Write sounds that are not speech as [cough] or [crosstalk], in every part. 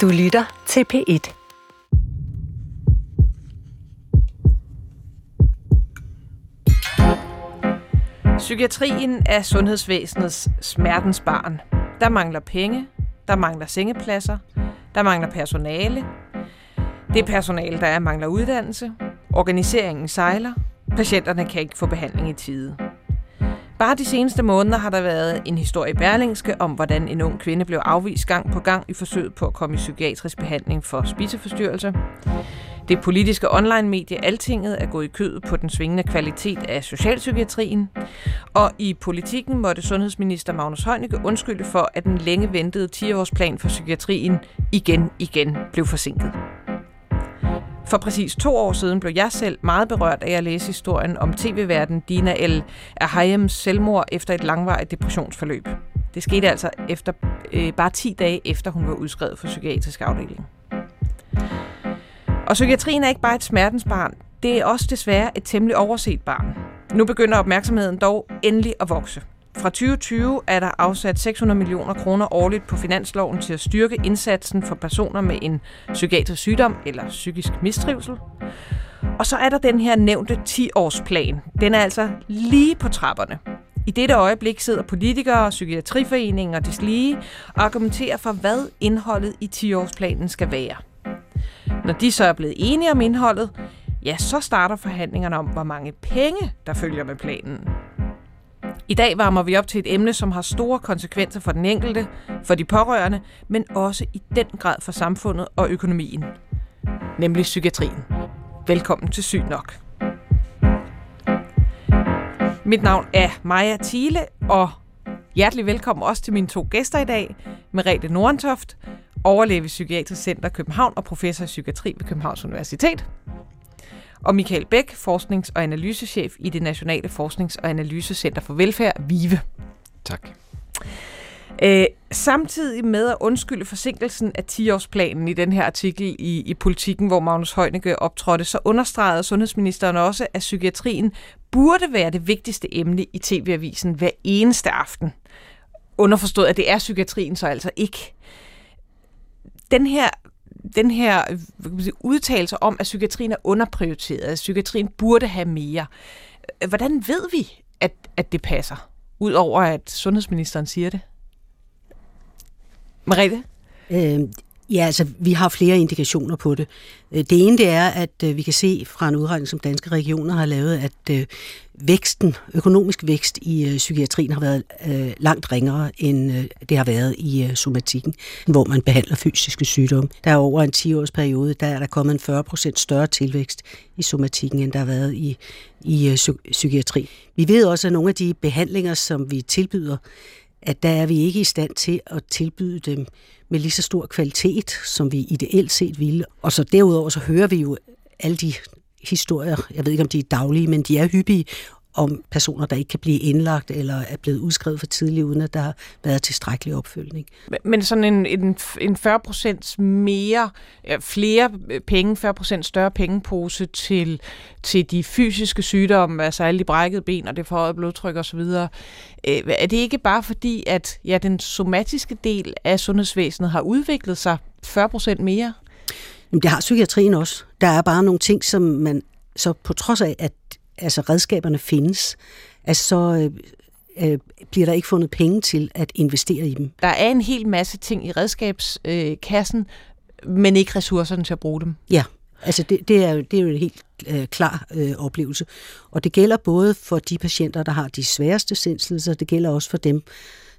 Du lytter til P1. Psykiatrien er sundhedsvæsenets smertens barn. Der mangler penge, der mangler sengepladser, der mangler personale. Det personale, der er, mangler uddannelse. Organiseringen sejler. Patienterne kan ikke få behandling i tide. Bare de seneste måneder har der været en historie i Berlingske om, hvordan en ung kvinde blev afvist gang på gang i forsøget på at komme i psykiatrisk behandling for spiseforstyrrelse. Det politiske online-medie Altinget er gået i kødet på den svingende kvalitet af socialpsykiatrien. Og i politikken måtte sundhedsminister Magnus Heunicke undskylde for, at den længe ventede 10-årsplan for psykiatrien igen igen blev forsinket. For præcis to år siden blev jeg selv meget berørt af at læse historien om tv-verden Dina El Ahayems selvmord efter et langvarigt depressionsforløb. Det skete altså efter øh, bare 10 dage efter hun var udskrevet fra psykiatrisk afdeling. Og psykiatrien er ikke bare et smertens barn, det er også desværre et temmelig overset barn. Nu begynder opmærksomheden dog endelig at vokse. Fra 2020 er der afsat 600 millioner kroner årligt på finansloven til at styrke indsatsen for personer med en psykiatrisk sygdom eller psykisk mistrivsel. Og så er der den her nævnte 10-årsplan. Den er altså lige på trapperne. I dette øjeblik sidder politikere, psykiatriforeninger og deslige og argumenterer for, hvad indholdet i 10-årsplanen skal være. Når de så er blevet enige om indholdet, ja, så starter forhandlingerne om, hvor mange penge, der følger med planen. I dag varmer vi op til et emne, som har store konsekvenser for den enkelte, for de pårørende, men også i den grad for samfundet og økonomien. Nemlig psykiatrien. Velkommen til Syg Nok. Mit navn er Maja Thiele, og hjertelig velkommen også til mine to gæster i dag, Merete Nordentoft, overlæge ved Psykiatrisk Center København og professor i psykiatri ved Københavns Universitet. Og Michael Bæk, forsknings- og analysechef i det Nationale Forsknings- og Analysecenter for Velfærd, VIVE. Tak. Øh, samtidig med at undskylde forsinkelsen af 10-årsplanen i den her artikel i, i Politiken, hvor Magnus Heunicke optrådte, så understregede sundhedsministeren også, at psykiatrien burde være det vigtigste emne i TV-avisen hver eneste aften. Underforstået, at det er psykiatrien så altså ikke. Den her den her øh, udtalelse om, at psykiatrien er underprioriteret, at psykiatrien burde have mere. Øh, hvordan ved vi, at, at det passer? Udover at sundhedsministeren siger det. Marete? Øh, ja, altså, vi har flere indikationer på det. Øh, det ene det er, at øh, vi kan se fra en udregning, som danske regioner har lavet, at øh, væksten, økonomisk vækst i psykiatrien har været langt ringere, end det har været i somatikken, hvor man behandler fysiske sygdomme. Der er over en 10-års periode, der er der kommet en 40% større tilvækst i somatikken, end der har været i, i psykiatri. Vi ved også, at nogle af de behandlinger, som vi tilbyder, at der er vi ikke i stand til at tilbyde dem med lige så stor kvalitet, som vi ideelt set ville. Og så derudover så hører vi jo alle de historier, jeg ved ikke om de er daglige, men de er hyppige, om personer, der ikke kan blive indlagt eller er blevet udskrevet for tidligt, uden at der har været tilstrækkelig opfølgning. Men sådan en, en, en 40% mere, flere penge, 40% større pengepose til, til de fysiske sygdomme, altså alle de brækkede ben og det forhøjede blodtryk osv., øh, er det ikke bare fordi, at ja, den somatiske del af sundhedsvæsenet har udviklet sig 40% mere? Jamen, det har psykiatrien også. Der er bare nogle ting, som man så på trods af, at altså redskaberne findes, altså så øh, øh, bliver der ikke fundet penge til at investere i dem. Der er en hel masse ting i redskabskassen, øh, men ikke ressourcerne til at bruge dem. Ja, altså det, det, er, jo, det er jo en helt øh, klar øh, oplevelse. Og det gælder både for de patienter, der har de sværeste sindslidelser, det gælder også for dem,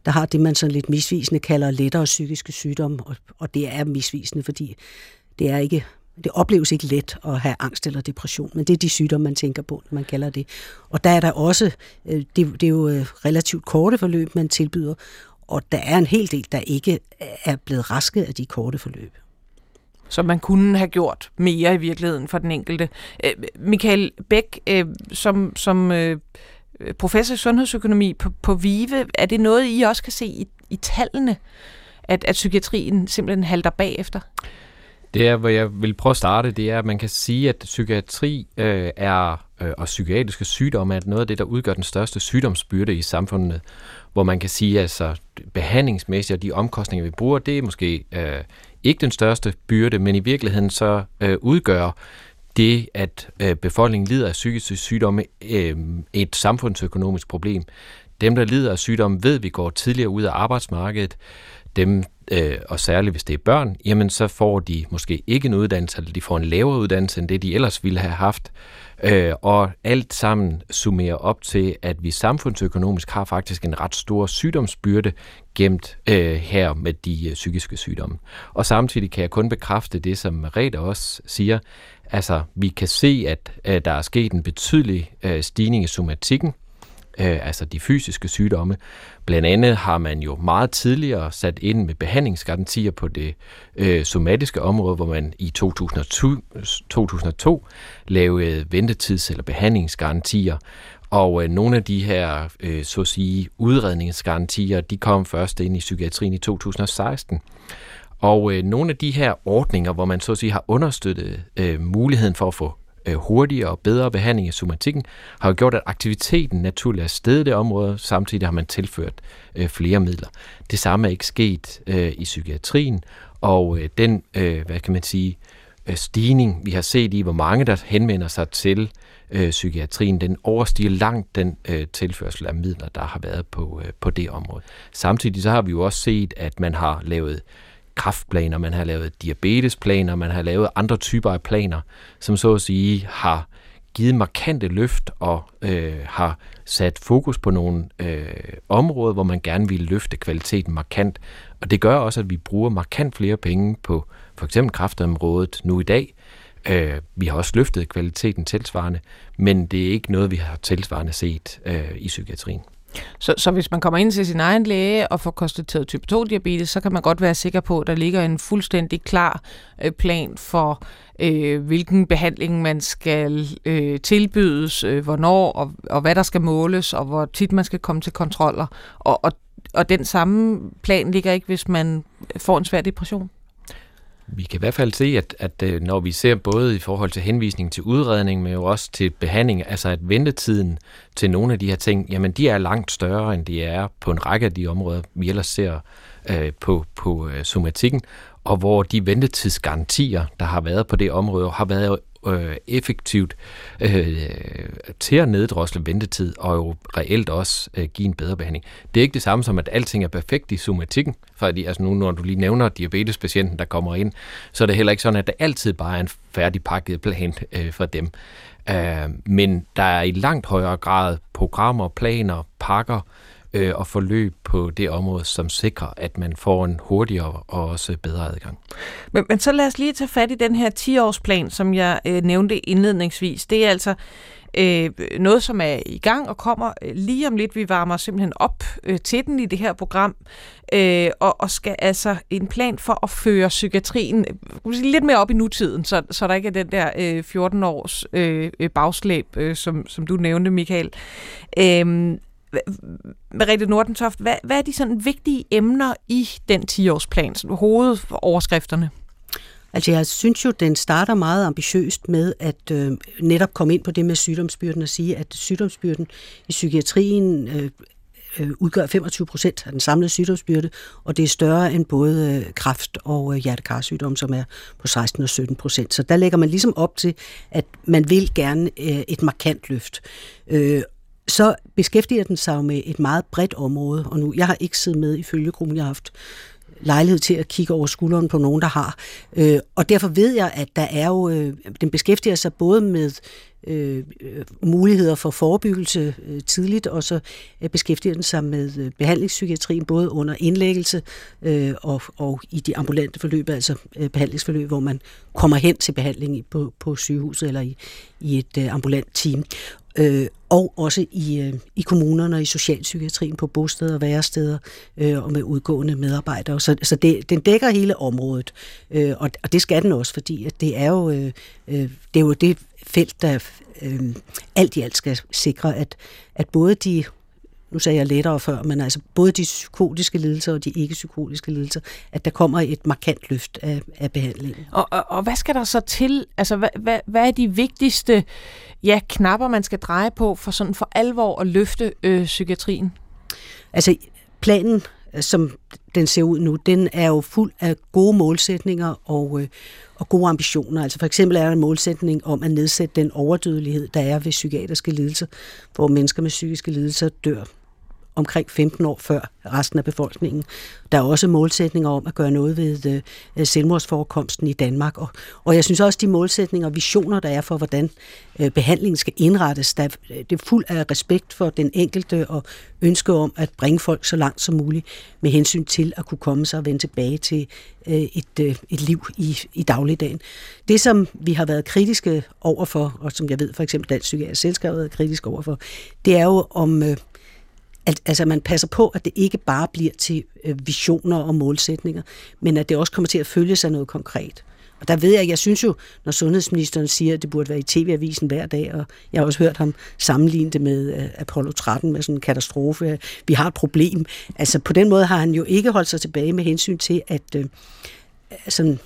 der har det, man sådan lidt misvisende kalder lettere psykiske sygdomme, og, og det er misvisende, fordi det er ikke det opleves ikke let at have angst eller depression, men det er de sygdomme, man tænker på, når man kalder det. Og der er der også, øh, det, det er jo øh, relativt korte forløb, man tilbyder, og der er en hel del, der ikke er blevet raske af de korte forløb. Så man kunne have gjort mere i virkeligheden for den enkelte. Øh, Michael Bæk, som, som professor i sundhedsøkonomi på, på VIVE, er det noget, I også kan se i, i tallene, at, at psykiatrien simpelthen halter bagefter? Det er, hvor jeg vil prøve at starte, det er, at man kan sige, at psykiatri øh, er, øh, og psykiatriske sygdomme er noget af det, der udgør den største sygdomsbyrde i samfundet, hvor man kan sige, at altså, behandlingsmæssigt og de omkostninger, vi bruger, det er måske øh, ikke den største byrde, men i virkeligheden så øh, udgør det, at øh, befolkningen lider af psykiske sygdomme, øh, et samfundsøkonomisk problem. Dem, der lider af sygdomme, ved vi går tidligere ud af arbejdsmarkedet. Dem, øh, og særligt hvis det er børn, jamen så får de måske ikke en uddannelse, eller de får en lavere uddannelse, end det de ellers ville have haft. Øh, og alt sammen summerer op til, at vi samfundsøkonomisk har faktisk en ret stor sygdomsbyrde gemt øh, her med de øh, psykiske sygdomme. Og samtidig kan jeg kun bekræfte det, som Reda også siger. Altså, vi kan se, at øh, der er sket en betydelig øh, stigning i somatikken, øh, altså de fysiske sygdomme. Blandt andet har man jo meget tidligere sat ind med behandlingsgarantier på det øh, somatiske område, hvor man i 2002, 2002 lavede ventetids- eller behandlingsgarantier, og øh, nogle af de her, øh, så at sige, udredningsgarantier, de kom først ind i psykiatrien i 2016. Og øh, nogle af de her ordninger, hvor man så at sige har understøttet øh, muligheden for at få Øh, hurtigere og bedre behandling af somatikken, har jo gjort, at aktiviteten naturligt er stedet i det område, samtidig har man tilført øh, flere midler. Det samme er ikke sket øh, i psykiatrien, og den, hvad kan man sige, stigning, vi har set i, hvor mange der henvender sig til øh, psykiatrien, den overstiger langt den øh, tilførsel af midler, der har været på, øh, på det område. Samtidig så har vi jo også set, at man har lavet kraftplaner, man har lavet diabetesplaner, man har lavet andre typer af planer, som så at sige har givet markante løft og øh, har sat fokus på nogle øh, områder, hvor man gerne vil løfte kvaliteten markant. Og det gør også, at vi bruger markant flere penge på for eksempel kraftområdet nu i dag. Øh, vi har også løftet kvaliteten tilsvarende, men det er ikke noget, vi har tilsvarende set øh, i psykiatrien. Så, så hvis man kommer ind til sin egen læge og får konstateret type 2-diabetes, så kan man godt være sikker på, at der ligger en fuldstændig klar øh, plan for, øh, hvilken behandling man skal øh, tilbydes, øh, hvornår og, og hvad der skal måles, og hvor tit man skal komme til kontroller. Og, og, og den samme plan ligger ikke, hvis man får en svær depression? Vi kan i hvert fald se, at, at øh, når vi ser både i forhold til henvisning til udredning, men jo også til behandling, altså at ventetiden til nogle af de her ting, jamen de er langt større, end de er på en række af de områder, vi ellers ser øh, på, på øh, somatikken, og hvor de ventetidsgarantier, der har været på det område, har været øh, effektivt øh, til at neddrosle ventetid og jo reelt også øh, give en bedre behandling. Det er ikke det samme som, at alting er perfekt i somatikken, fordi altså nu, når du lige nævner diabetespatienten, der kommer ind, så er det heller ikke sådan, at der altid bare er en færdigpakket plan øh, for dem. Øh, men der er i langt højere grad programmer, planer, pakker, øh, og forløb på det område, som sikrer, at man får en hurtigere og også bedre adgang. Men, men så lad os lige tage fat i den her 10-årsplan, som jeg øh, nævnte indledningsvis. Det er altså øh, noget, som er i gang og kommer øh, lige om lidt. Vi varmer simpelthen op øh, til den i det her program, øh, og, og skal altså en plan for at føre psykiatrien øh, lidt mere op i nutiden, så, så der ikke er den der øh, 14-års øh, øh bagslæb, øh, som, som du nævnte, Michael. Øh, Merete Nordentoft, hvad, hvad er de sådan vigtige emner i den 10-årsplan, hovedoverskrifterne? Altså jeg synes jo, den starter meget ambitiøst med at øh, netop komme ind på det med sygdomsbyrden og sige, at sygdomsbyrden i psykiatrien øh, øh, udgør 25 procent af den samlede sygdomsbyrde, og det er større end både øh, kræft og øh, hjertekarsygdom, som er på 16 og 17 procent. Så der lægger man ligesom op til, at man vil gerne øh, et markant løft. Øh, så beskæftiger den sig jo med et meget bredt område, og nu, jeg har ikke siddet med i følgegruppen, jeg har haft lejlighed til at kigge over skulderen på nogen, der har. Øh, og derfor ved jeg, at der er jo, øh, den beskæftiger sig både med øh, øh muligheder for forebyggelse øh, tidligt, og så øh, beskæftiger den sig med øh, behandlingspsykiatrien, både under indlæggelse øh, og, og i de ambulante forløb, altså øh, behandlingsforløb, hvor man kommer hen til behandling på, på sygehuset eller i, i et øh, ambulant team øh, og også i, øh, i kommunerne og i socialpsykiatrien på bosteder og væresteder øh, og med udgående medarbejdere. Så, så det, den dækker hele området, øh, og, og det skal den også, fordi at det er jo øh, øh, det er jo det felt, der øh, alt i alt skal sikre, at, at både de nu sagde jeg lettere før, men altså både de psykotiske lidelser og de ikke-psykotiske lidelser, at der kommer et markant løft af, af behandlingen. Og, og, og hvad skal der så til? Altså, hvad, hvad, hvad er de vigtigste ja, knapper, man skal dreje på for sådan for alvor at løfte øh, psykiatrien? Altså, planen, som den ser ud nu, den er jo fuld af gode målsætninger og, øh, og gode ambitioner. Altså for eksempel er der en målsætning om at nedsætte den overdødelighed, der er ved psykiatriske lidelser, hvor mennesker med psykiske lidelser dør omkring 15 år før resten af befolkningen. Der er også målsætninger om at gøre noget ved øh, selvmordsforekomsten i Danmark. Og, og jeg synes også, de målsætninger og visioner, der er for, hvordan øh, behandlingen skal indrettes, der, øh, det er fuld af respekt for den enkelte og ønske om at bringe folk så langt som muligt med hensyn til at kunne komme sig og vende tilbage til øh, et, øh, et liv i, i dagligdagen. Det, som vi har været kritiske overfor, og som jeg ved for eksempel Dansk Psykiatrisk Selskab har været kritisk overfor, det er jo om... Øh, at altså, man passer på, at det ikke bare bliver til øh, visioner og målsætninger, men at det også kommer til at følge sig noget konkret. Og der ved jeg, jeg synes jo, når sundhedsministeren siger, at det burde være i tv-avisen hver dag, og jeg har også hørt ham sammenligne det med øh, Apollo 13 med sådan en katastrofe. Vi har et problem. Altså på den måde har han jo ikke holdt sig tilbage med hensyn til, at øh, sådan,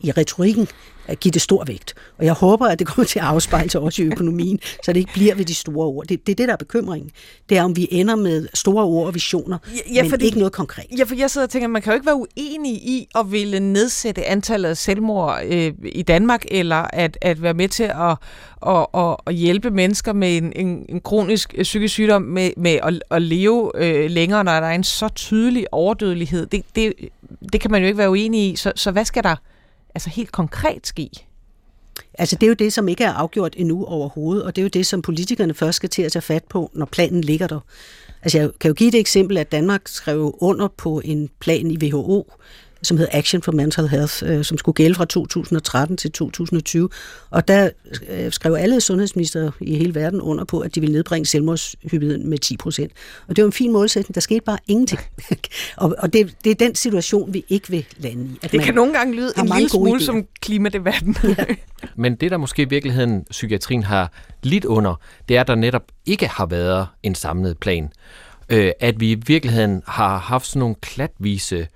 i retorikken at give det stor vægt. Og jeg håber, at det kommer til at afspejle sig også i økonomien, så det ikke bliver ved de store ord. Det, det er det, der er bekymringen. Det er, om vi ender med store ord og visioner, ja, ja, men fordi, ikke noget konkret. Ja, for jeg sidder og tænker, at man kan jo ikke være uenig i at ville nedsætte antallet af selvmord øh, i Danmark, eller at, at være med til at, at, at, at hjælpe mennesker med en, en, en kronisk øh, psykisk sygdom med, med at, at leve øh, længere, når der er en så tydelig overdødelighed. Det, det, det kan man jo ikke være uenig i. Så, så hvad skal der altså helt konkret ske? Altså det er jo det, som ikke er afgjort endnu overhovedet, og det er jo det, som politikerne først skal til at tage fat på, når planen ligger der. Altså jeg kan jo give et eksempel, at Danmark skrev under på en plan i WHO, som hed Action for Mental Health, øh, som skulle gælde fra 2013 til 2020. Og der øh, skrev alle sundhedsminister i hele verden under på, at de ville nedbringe selvmordshyppigheden med 10 procent. Og det var en fin målsætning. Der skete bare ingenting. [laughs] og og det, det er den situation, vi ikke vil lande i. At det kan nogle gange lyde en lille smule som klimadebatten. ja. [laughs] Men det, der måske i virkeligheden psykiatrien har lidt under, det er, at der netop ikke har været en samlet plan. Øh, at vi i virkeligheden har haft sådan nogle klatvise øh,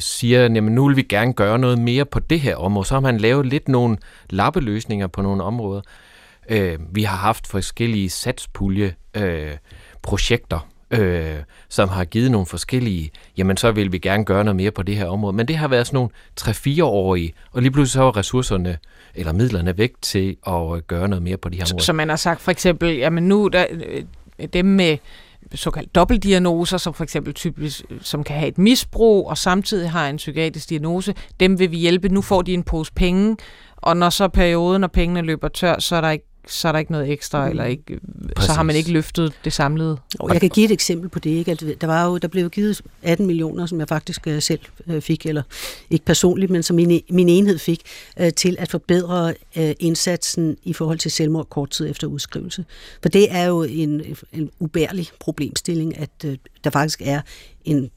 siger, at nu vil vi gerne gøre noget mere på det her område. Så har man lavet lidt nogle lappeløsninger på nogle områder. Øh, vi har haft forskellige satspulje øh, projekter, øh, som har givet nogle forskellige, jamen så vil vi gerne gøre noget mere på det her område. Men det har været sådan nogle 3-4-årige, og lige pludselig så var ressourcerne eller midlerne væk til at gøre noget mere på de her områder. Så man har sagt for eksempel, jamen nu der, øh, dem med såkaldt dobbeltdiagnoser, som for eksempel typisk, øh, som kan have et misbrug, og samtidig har en psykiatrisk diagnose, dem vil vi hjælpe. Nu får de en pose penge, og når så perioden, og pengene løber tør, så er der ikke så er der ikke noget ekstra, mm. eller ikke, så har man ikke løftet det samlede. Og jeg kan give et eksempel på det. Ikke? Altså, der, var jo, der blev givet 18 millioner, som jeg faktisk øh, selv øh, fik, eller ikke personligt, men som min, min enhed fik, øh, til at forbedre indsatsen i forhold til selvmord kort tid efter udskrivelse. For det er jo en, en ubærlig problemstilling, at der faktisk er en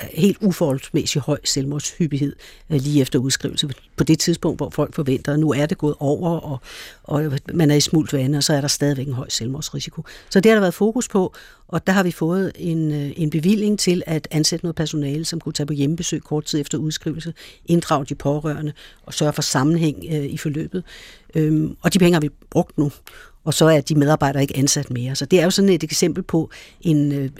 helt uforholdsmæssig høj selvmordshyppighed øh, lige efter udskrivelse. På det tidspunkt, hvor folk forventer, at nu er det gået over, og, og man er i smult vande, og så er der stadigvæk en høj selvmordsrisiko. Så det har der været fokus på, og der har vi fået en, øh, en bevilling til at ansætte noget personale, som kunne tage på hjemmebesøg kort tid efter udskrivelse, inddrage de pårørende og sørge for sammenhæng øh, i forløbet. Øhm, og de penge har vi brugt nu og så er de medarbejdere ikke ansat mere. Så det er jo sådan et eksempel på en øh,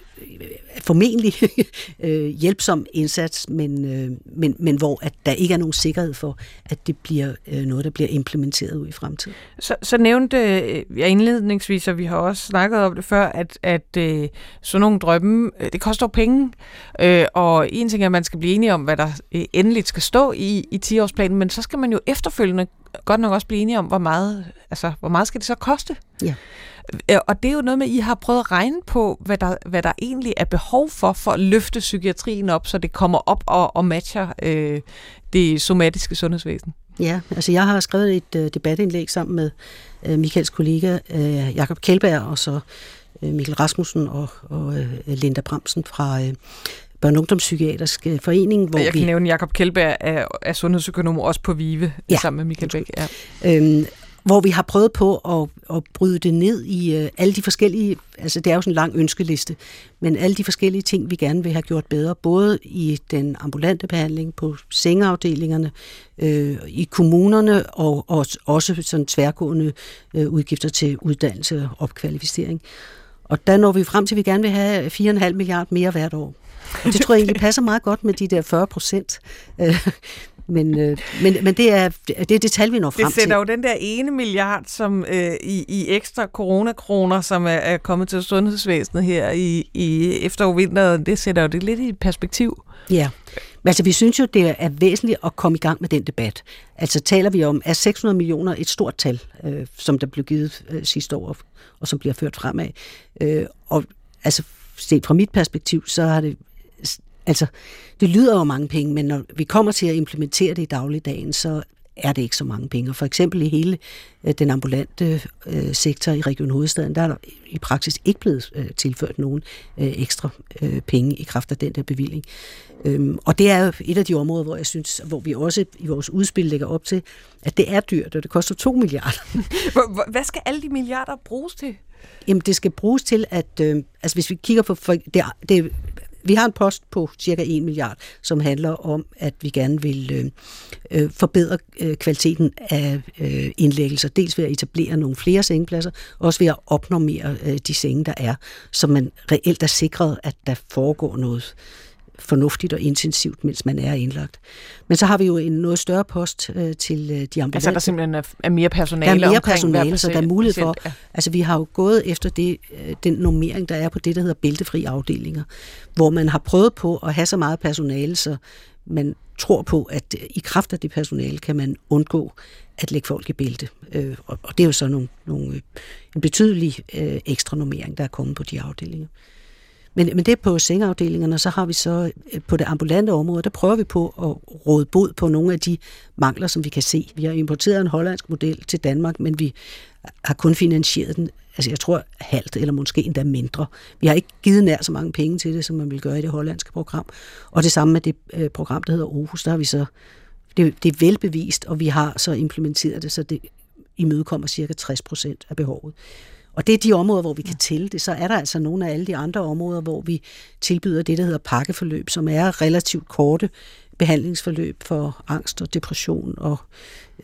formentlig [laughs] øh, hjælpsom indsats, men, øh, men, men hvor at der ikke er nogen sikkerhed for, at det bliver øh, noget, der bliver implementeret ud i fremtiden. Så, så nævnte øh, jeg indledningsvis, og vi har også snakket om det før, at, at øh, sådan nogle drømme, det koster penge, øh, og en ting er, at man skal blive enige om, hvad der endeligt skal stå i, i 10-årsplanen, men så skal man jo efterfølgende godt nok også blive enige om, hvor meget, altså, hvor meget skal det så koste? Ja. Og det er jo noget med, at I har prøvet at regne på, hvad der, hvad der egentlig er behov for, for at løfte psykiatrien op, så det kommer op og, og matcher øh, det somatiske sundhedsvæsen. Ja, altså jeg har skrevet et øh, debatindlæg sammen med øh, Michaels kollega øh, Jakob Kjeldberg og så øh, Michael Rasmussen og, og øh, Linda Bremsen fra øh, Børn- Ungdomspsykiatrisk øh, Forening. Hvor jeg kan vi, nævne, Jakob Kjeldberg er, er sundhedsøkonom også på VIVE, ja, sammen med Michael Bæk. Ja. Øhm, hvor vi har prøvet på at, at bryde det ned i uh, alle de forskellige, altså det er jo sådan en lang ønskeliste, men alle de forskellige ting, vi gerne vil have gjort bedre, både i den ambulante behandling, på sengeafdelingerne, øh, i kommunerne og, og også sådan tværgående øh, udgifter til uddannelse og opkvalificering. Og der når vi frem til, at vi gerne vil have 4,5 milliarder mere hvert år. Og det tror jeg egentlig [laughs] passer meget godt med de der 40 procent. Men, øh, men, men det, er, det er det tal, vi når frem til. Det sætter til. jo den der ene milliard som øh, i, i ekstra coronakroner, som er, er kommet til sundhedsvæsenet her i, i efterårvinteren, det sætter jo det lidt i perspektiv. Ja, men altså vi synes jo, det er væsentligt at komme i gang med den debat. Altså taler vi om, er 600 millioner et stort tal, øh, som der blev givet øh, sidste år, og som bliver ført fremad. Øh, og altså set fra mit perspektiv, så har det Altså, det lyder jo mange penge, men når vi kommer til at implementere det i dagligdagen, så er det ikke så mange penge. For eksempel i hele øh, den ambulante øh, sektor i Region Hovedstaden, der er der i praksis ikke blevet øh, tilført nogen øh, ekstra øh, penge i kraft af den der bevilling. Øhm, og det er jo et af de områder, hvor jeg synes, hvor vi også i vores udspil lægger op til, at det er dyrt, og det koster 2 milliarder. [laughs] Hvad skal alle de milliarder bruges til? Jamen, det skal bruges til, at øh, altså hvis vi kigger på, for, det, det vi har en post på cirka 1 milliard, som handler om, at vi gerne vil øh, øh, forbedre øh, kvaliteten af øh, indlæggelser. Dels ved at etablere nogle flere sengepladser, også ved at opnormere øh, de senge, der er, så man reelt er sikret, at der foregår noget fornuftigt og intensivt, mens man er indlagt. Men så har vi jo en noget større post øh, til øh, de ambulante. Altså der simpelthen er, er mere personale Der er mere personale, så der er mulighed for... Ja. Altså vi har jo gået efter det, øh, den normering, der er på det, der hedder bæltefri afdelinger, hvor man har prøvet på at have så meget personale, så man tror på, at øh, i kraft af det personale kan man undgå at lægge folk i bælte. Øh, og, og det er jo så nogle, nogle, øh, en betydelig øh, ekstra normering, der er kommet på de afdelinger. Men, men det er på sengeafdelingerne, så har vi så øh, på det ambulante område, der prøver vi på at råde bod på nogle af de mangler, som vi kan se. Vi har importeret en hollandsk model til Danmark, men vi har kun finansieret den, altså jeg tror halvt eller måske endda mindre. Vi har ikke givet nær så mange penge til det, som man vil gøre i det hollandske program. Og det samme med det øh, program, der hedder Aarhus, der har vi så, det, det er velbevist, og vi har så implementeret det, så det imødekommer cirka 60 procent af behovet. Og det er de områder, hvor vi kan tælle det. Så er der altså nogle af alle de andre områder, hvor vi tilbyder det, der hedder pakkeforløb, som er relativt korte behandlingsforløb for angst og depression og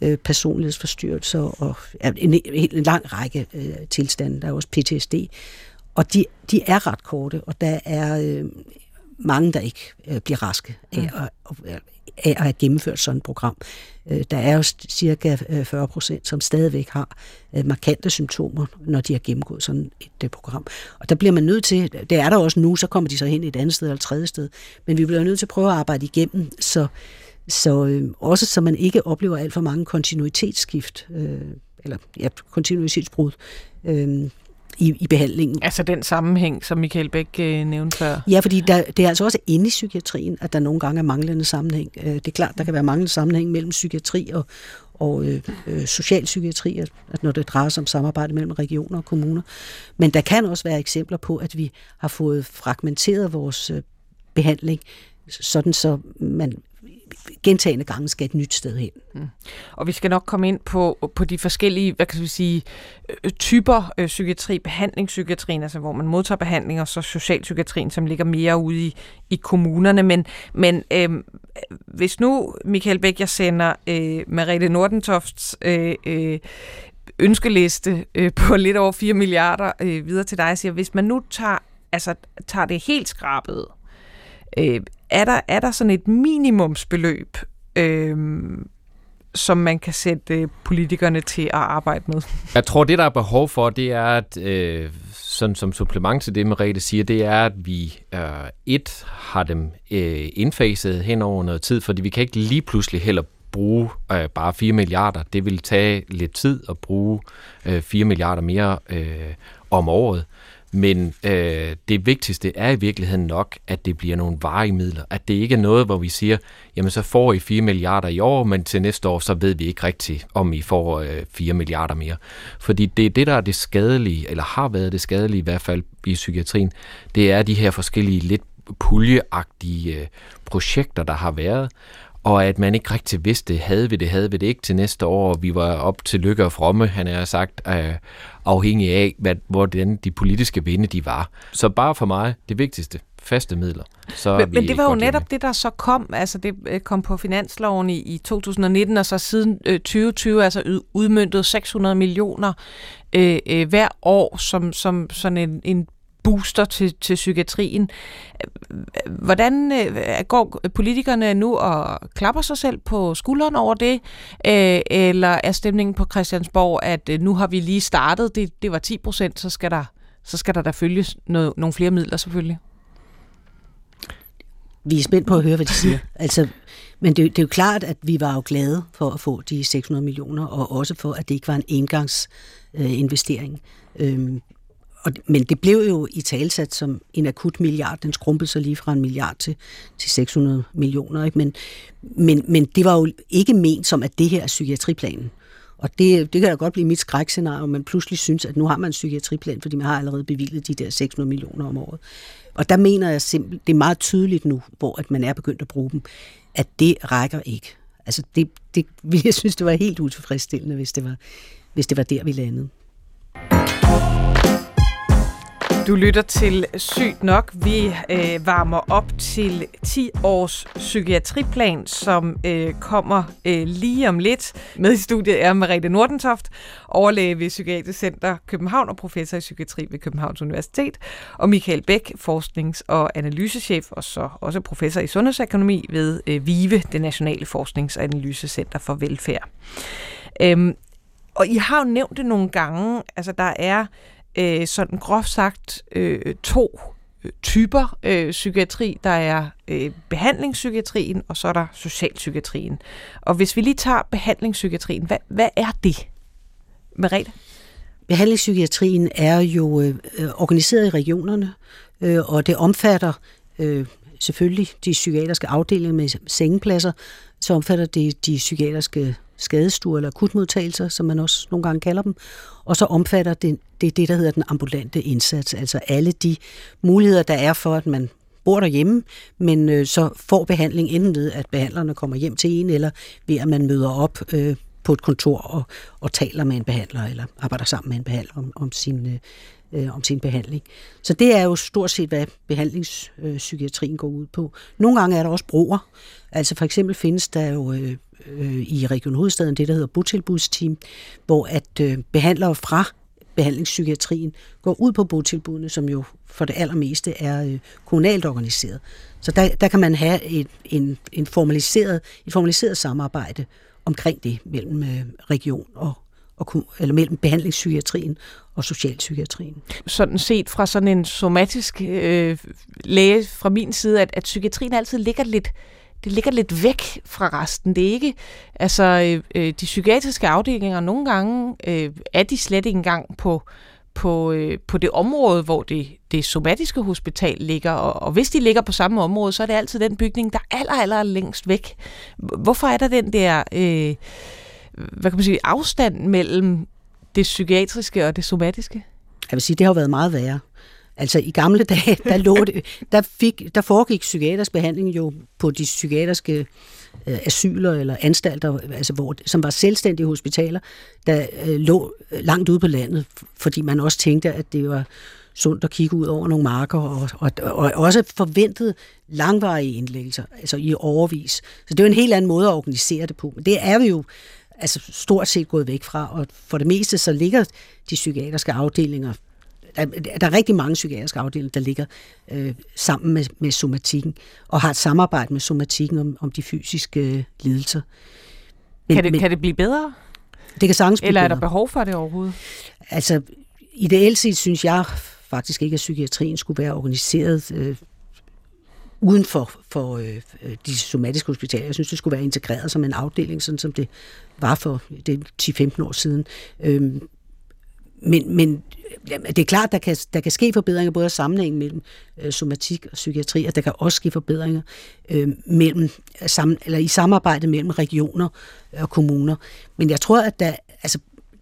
øh, personlighedsforstyrrelser og ja, en, en lang række øh, tilstande. Der er også PTSD. Og de, de er ret korte, og der er øh, mange, der ikke øh, bliver raske af, mm. at, af at have gennemført sådan et program. Øh, der er jo cirka øh, 40 procent, som stadigvæk har øh, markante symptomer, når de har gennemgået sådan et program. Og der bliver man nødt til, det er der også nu, så kommer de så hen et andet sted eller et tredje sted, men vi bliver nødt til at prøve at arbejde igennem, så, så øh, også så man ikke oplever alt for mange kontinuitetsskift, øh, eller ja, kontinuitetsbrud, øh, i, i behandlingen. Altså den sammenhæng, som Michael Bæk øh, nævnte før? Ja, fordi der, det er altså også inde i psykiatrien, at der nogle gange er manglende sammenhæng. Øh, det er klart, der kan være manglende sammenhæng mellem psykiatri og, og øh, øh, socialpsykiatri, at, at når det drejer sig om samarbejde mellem regioner og kommuner. Men der kan også være eksempler på, at vi har fået fragmenteret vores øh, behandling, sådan så man gentagende gange skal et nyt sted hen. Mm. Og vi skal nok komme ind på, på de forskellige, hvad kan vi sige, øh, typer øh, psykiatri, behandlingspsykiatrien, altså hvor man modtager behandling, og så socialpsykiatrien, som ligger mere ude i, i kommunerne. Men, men øh, hvis nu, Michael Bæk, jeg sender øh, Mariette Nordentofts øh, øh, ønskeliste øh, på lidt over 4 milliarder øh, videre til dig, og siger, hvis man nu tager, altså, tager det helt skrabet, øh, er der, er der sådan et minimumsbeløb, øh, som man kan sætte øh, politikerne til at arbejde med? Jeg tror, det der er behov for, det er, at øh, sådan som supplement til det, Merete siger, det er, at vi øh, et har dem øh, indfaset hen over noget tid, fordi vi kan ikke lige pludselig heller bruge øh, bare 4 milliarder. Det vil tage lidt tid at bruge øh, 4 milliarder mere øh, om året. Men øh, det vigtigste er i virkeligheden nok, at det bliver nogle varige midler. At det ikke er noget, hvor vi siger, jamen så får I 4 milliarder i år, men til næste år, så ved vi ikke rigtigt, om I får øh, 4 milliarder mere. Fordi det er det, der er det skadelige, eller har været det skadelige i hvert fald i psykiatrien, det er de her forskellige lidt puljeagtige øh, projekter, der har været, og at man ikke rigtig vidste, havde vi det, havde vi det ikke til næste år, vi var op til lykke og fromme, han har sagt, øh, afhængig af, hvad, hvordan de politiske vinde de var. Så bare for mig, det vigtigste, faste midler. Så men, men det var jo netop det, der så kom. Altså det øh, kom på finansloven i, i 2019, og så siden øh, 2020 altså udmyndtet 600 millioner øh, øh, hver år som, som sådan en, en booster til, til psykiatrien. Hvordan øh, går politikerne nu og klapper sig selv på skulderen over det? Øh, eller er stemningen på Christiansborg, at øh, nu har vi lige startet, det, det var 10 procent, så skal der så skal der da følges noget, nogle flere midler selvfølgelig. Vi er spændt på at høre, hvad de siger. [laughs] altså, men det, det er jo klart, at vi var jo glade for at få de 600 millioner, og også for, at det ikke var en engangsinvestering. Øh, øhm, og, men det blev jo i talsat som en akut milliard. Den skrumpede sig lige fra en milliard til, til 600 millioner. Ikke? Men, men, men det var jo ikke ment som, at det her er psykiatriplanen. Og det, det kan da godt blive mit skrækscenario, man pludselig synes, at nu har man en psykiatriplan, fordi man har allerede bevilget de der 600 millioner om året. Og der mener jeg simpelthen, det er meget tydeligt nu, hvor at man er begyndt at bruge dem, at det rækker ikke. Altså det, det, [laughs] jeg synes, det var helt utilfredsstillende, hvis det var, hvis det var der, vi landede. Du lytter til Sygt Nok. Vi øh, varmer op til 10 års psykiatriplan, som øh, kommer øh, lige om lidt. Med i studiet er Mariette Nordentoft, overlæge ved Psykiatrisk Center København og professor i psykiatri ved Københavns Universitet. Og Michael Bæk, forsknings- og analysechef, og så også professor i sundhedsøkonomi ved øh, VIVE, det Nationale Forsknings- og Analysecenter for Velfærd. Øhm, og I har jo nævnt det nogle gange, altså der er øh, sådan groft sagt øh, to øh, typer øh, psykiatri. Der er øh, behandlingspsykiatrien, og så er der socialpsykiatrien. Og hvis vi lige tager behandlingspsykiatrien, hvad, hvad er det? Merete? Behandlingspsykiatrien er jo øh, øh organiseret i regionerne, øh, og det omfatter øh, selvfølgelig de psykiatriske afdelinger med sengepladser, så omfatter det de psykiatriske skadestuer eller akutmodtagelser, som man også nogle gange kalder dem. Og så omfatter det det, det der hedder den ambulante indsats, altså alle de muligheder, der er for, at man bor derhjemme, men øh, så får behandling enten ved, at behandlerne kommer hjem til en, eller ved, at man møder op øh, på et kontor og, og taler med en behandler, eller arbejder sammen med en behandler om, om sin øh, øh, om sin behandling. Så det er jo stort set, hvad behandlingspsykiatrien går ud på. Nogle gange er der også broer. Altså for eksempel findes der jo øh, øh, i Region Hovedstaden det, der hedder botilbudsteam, hvor at øh, behandlere fra behandlingspsykiatrien går ud på botilbudene, som jo for det allermeste er øh, kommunalt organiseret. Så der, der kan man have et, en, en formaliseret, et formaliseret samarbejde omkring det mellem øh, region og, og eller mellem behandlingspsykiatrien og socialpsykiatrien. Sådan set fra sådan en somatisk øh, læge fra min side, at, at psykiatrien altid ligger lidt det ligger lidt væk fra resten. Det er ikke, altså øh, øh, de psykiatriske afdelinger, nogle gange øh, er de slet ikke engang på, på, øh, på det område, hvor det, det somatiske hospital ligger, og, og hvis de ligger på samme område, så er det altid den bygning, der er aller, aller længst væk. Hvorfor er der den der, øh, hvad kan man sige, afstand mellem det psykiatriske og det somatiske? Jeg vil sige, det har været meget værre. Altså i gamle [laughs] dage, der, lå det, der, fik, der foregik psykiatrisk behandling jo på de psykiatriske øh, asyler eller anstalter, altså hvor, som var selvstændige hospitaler, der øh, lå øh, langt ude på landet, fordi man også tænkte, at det var sundt at kigge ud over nogle marker, og, og, og også forventet langvarige indlæggelser, altså i overvis. Så det er jo en helt anden måde at organisere det på. Men det er vi jo altså stort set gået væk fra, og for det meste så ligger de psykiatriske afdelinger der, der er rigtig mange psykiatriske afdelinger, der ligger øh, sammen med, med somatikken, og har et samarbejde med somatikken om, om de fysiske øh, lidelser. Men, kan, det, men, kan det blive bedre? Det kan sagtens blive Eller er der bedre. behov for det overhovedet? Altså, ideelt set synes jeg faktisk ikke, at psykiatrien skulle være organiseret øh, uden for, for øh, de somatiske hospitaler. Jeg synes, det skulle være integreret som en afdeling, sådan som det var for 10-15 år siden. Øh, men, men det er klart, der kan, der kan ske forbedringer både af sammenhængen mellem øh, somatik og psykiatri, og der kan også ske forbedringer øh, mellem, sam, eller i samarbejde mellem regioner og kommuner. Men jeg tror, at der, altså,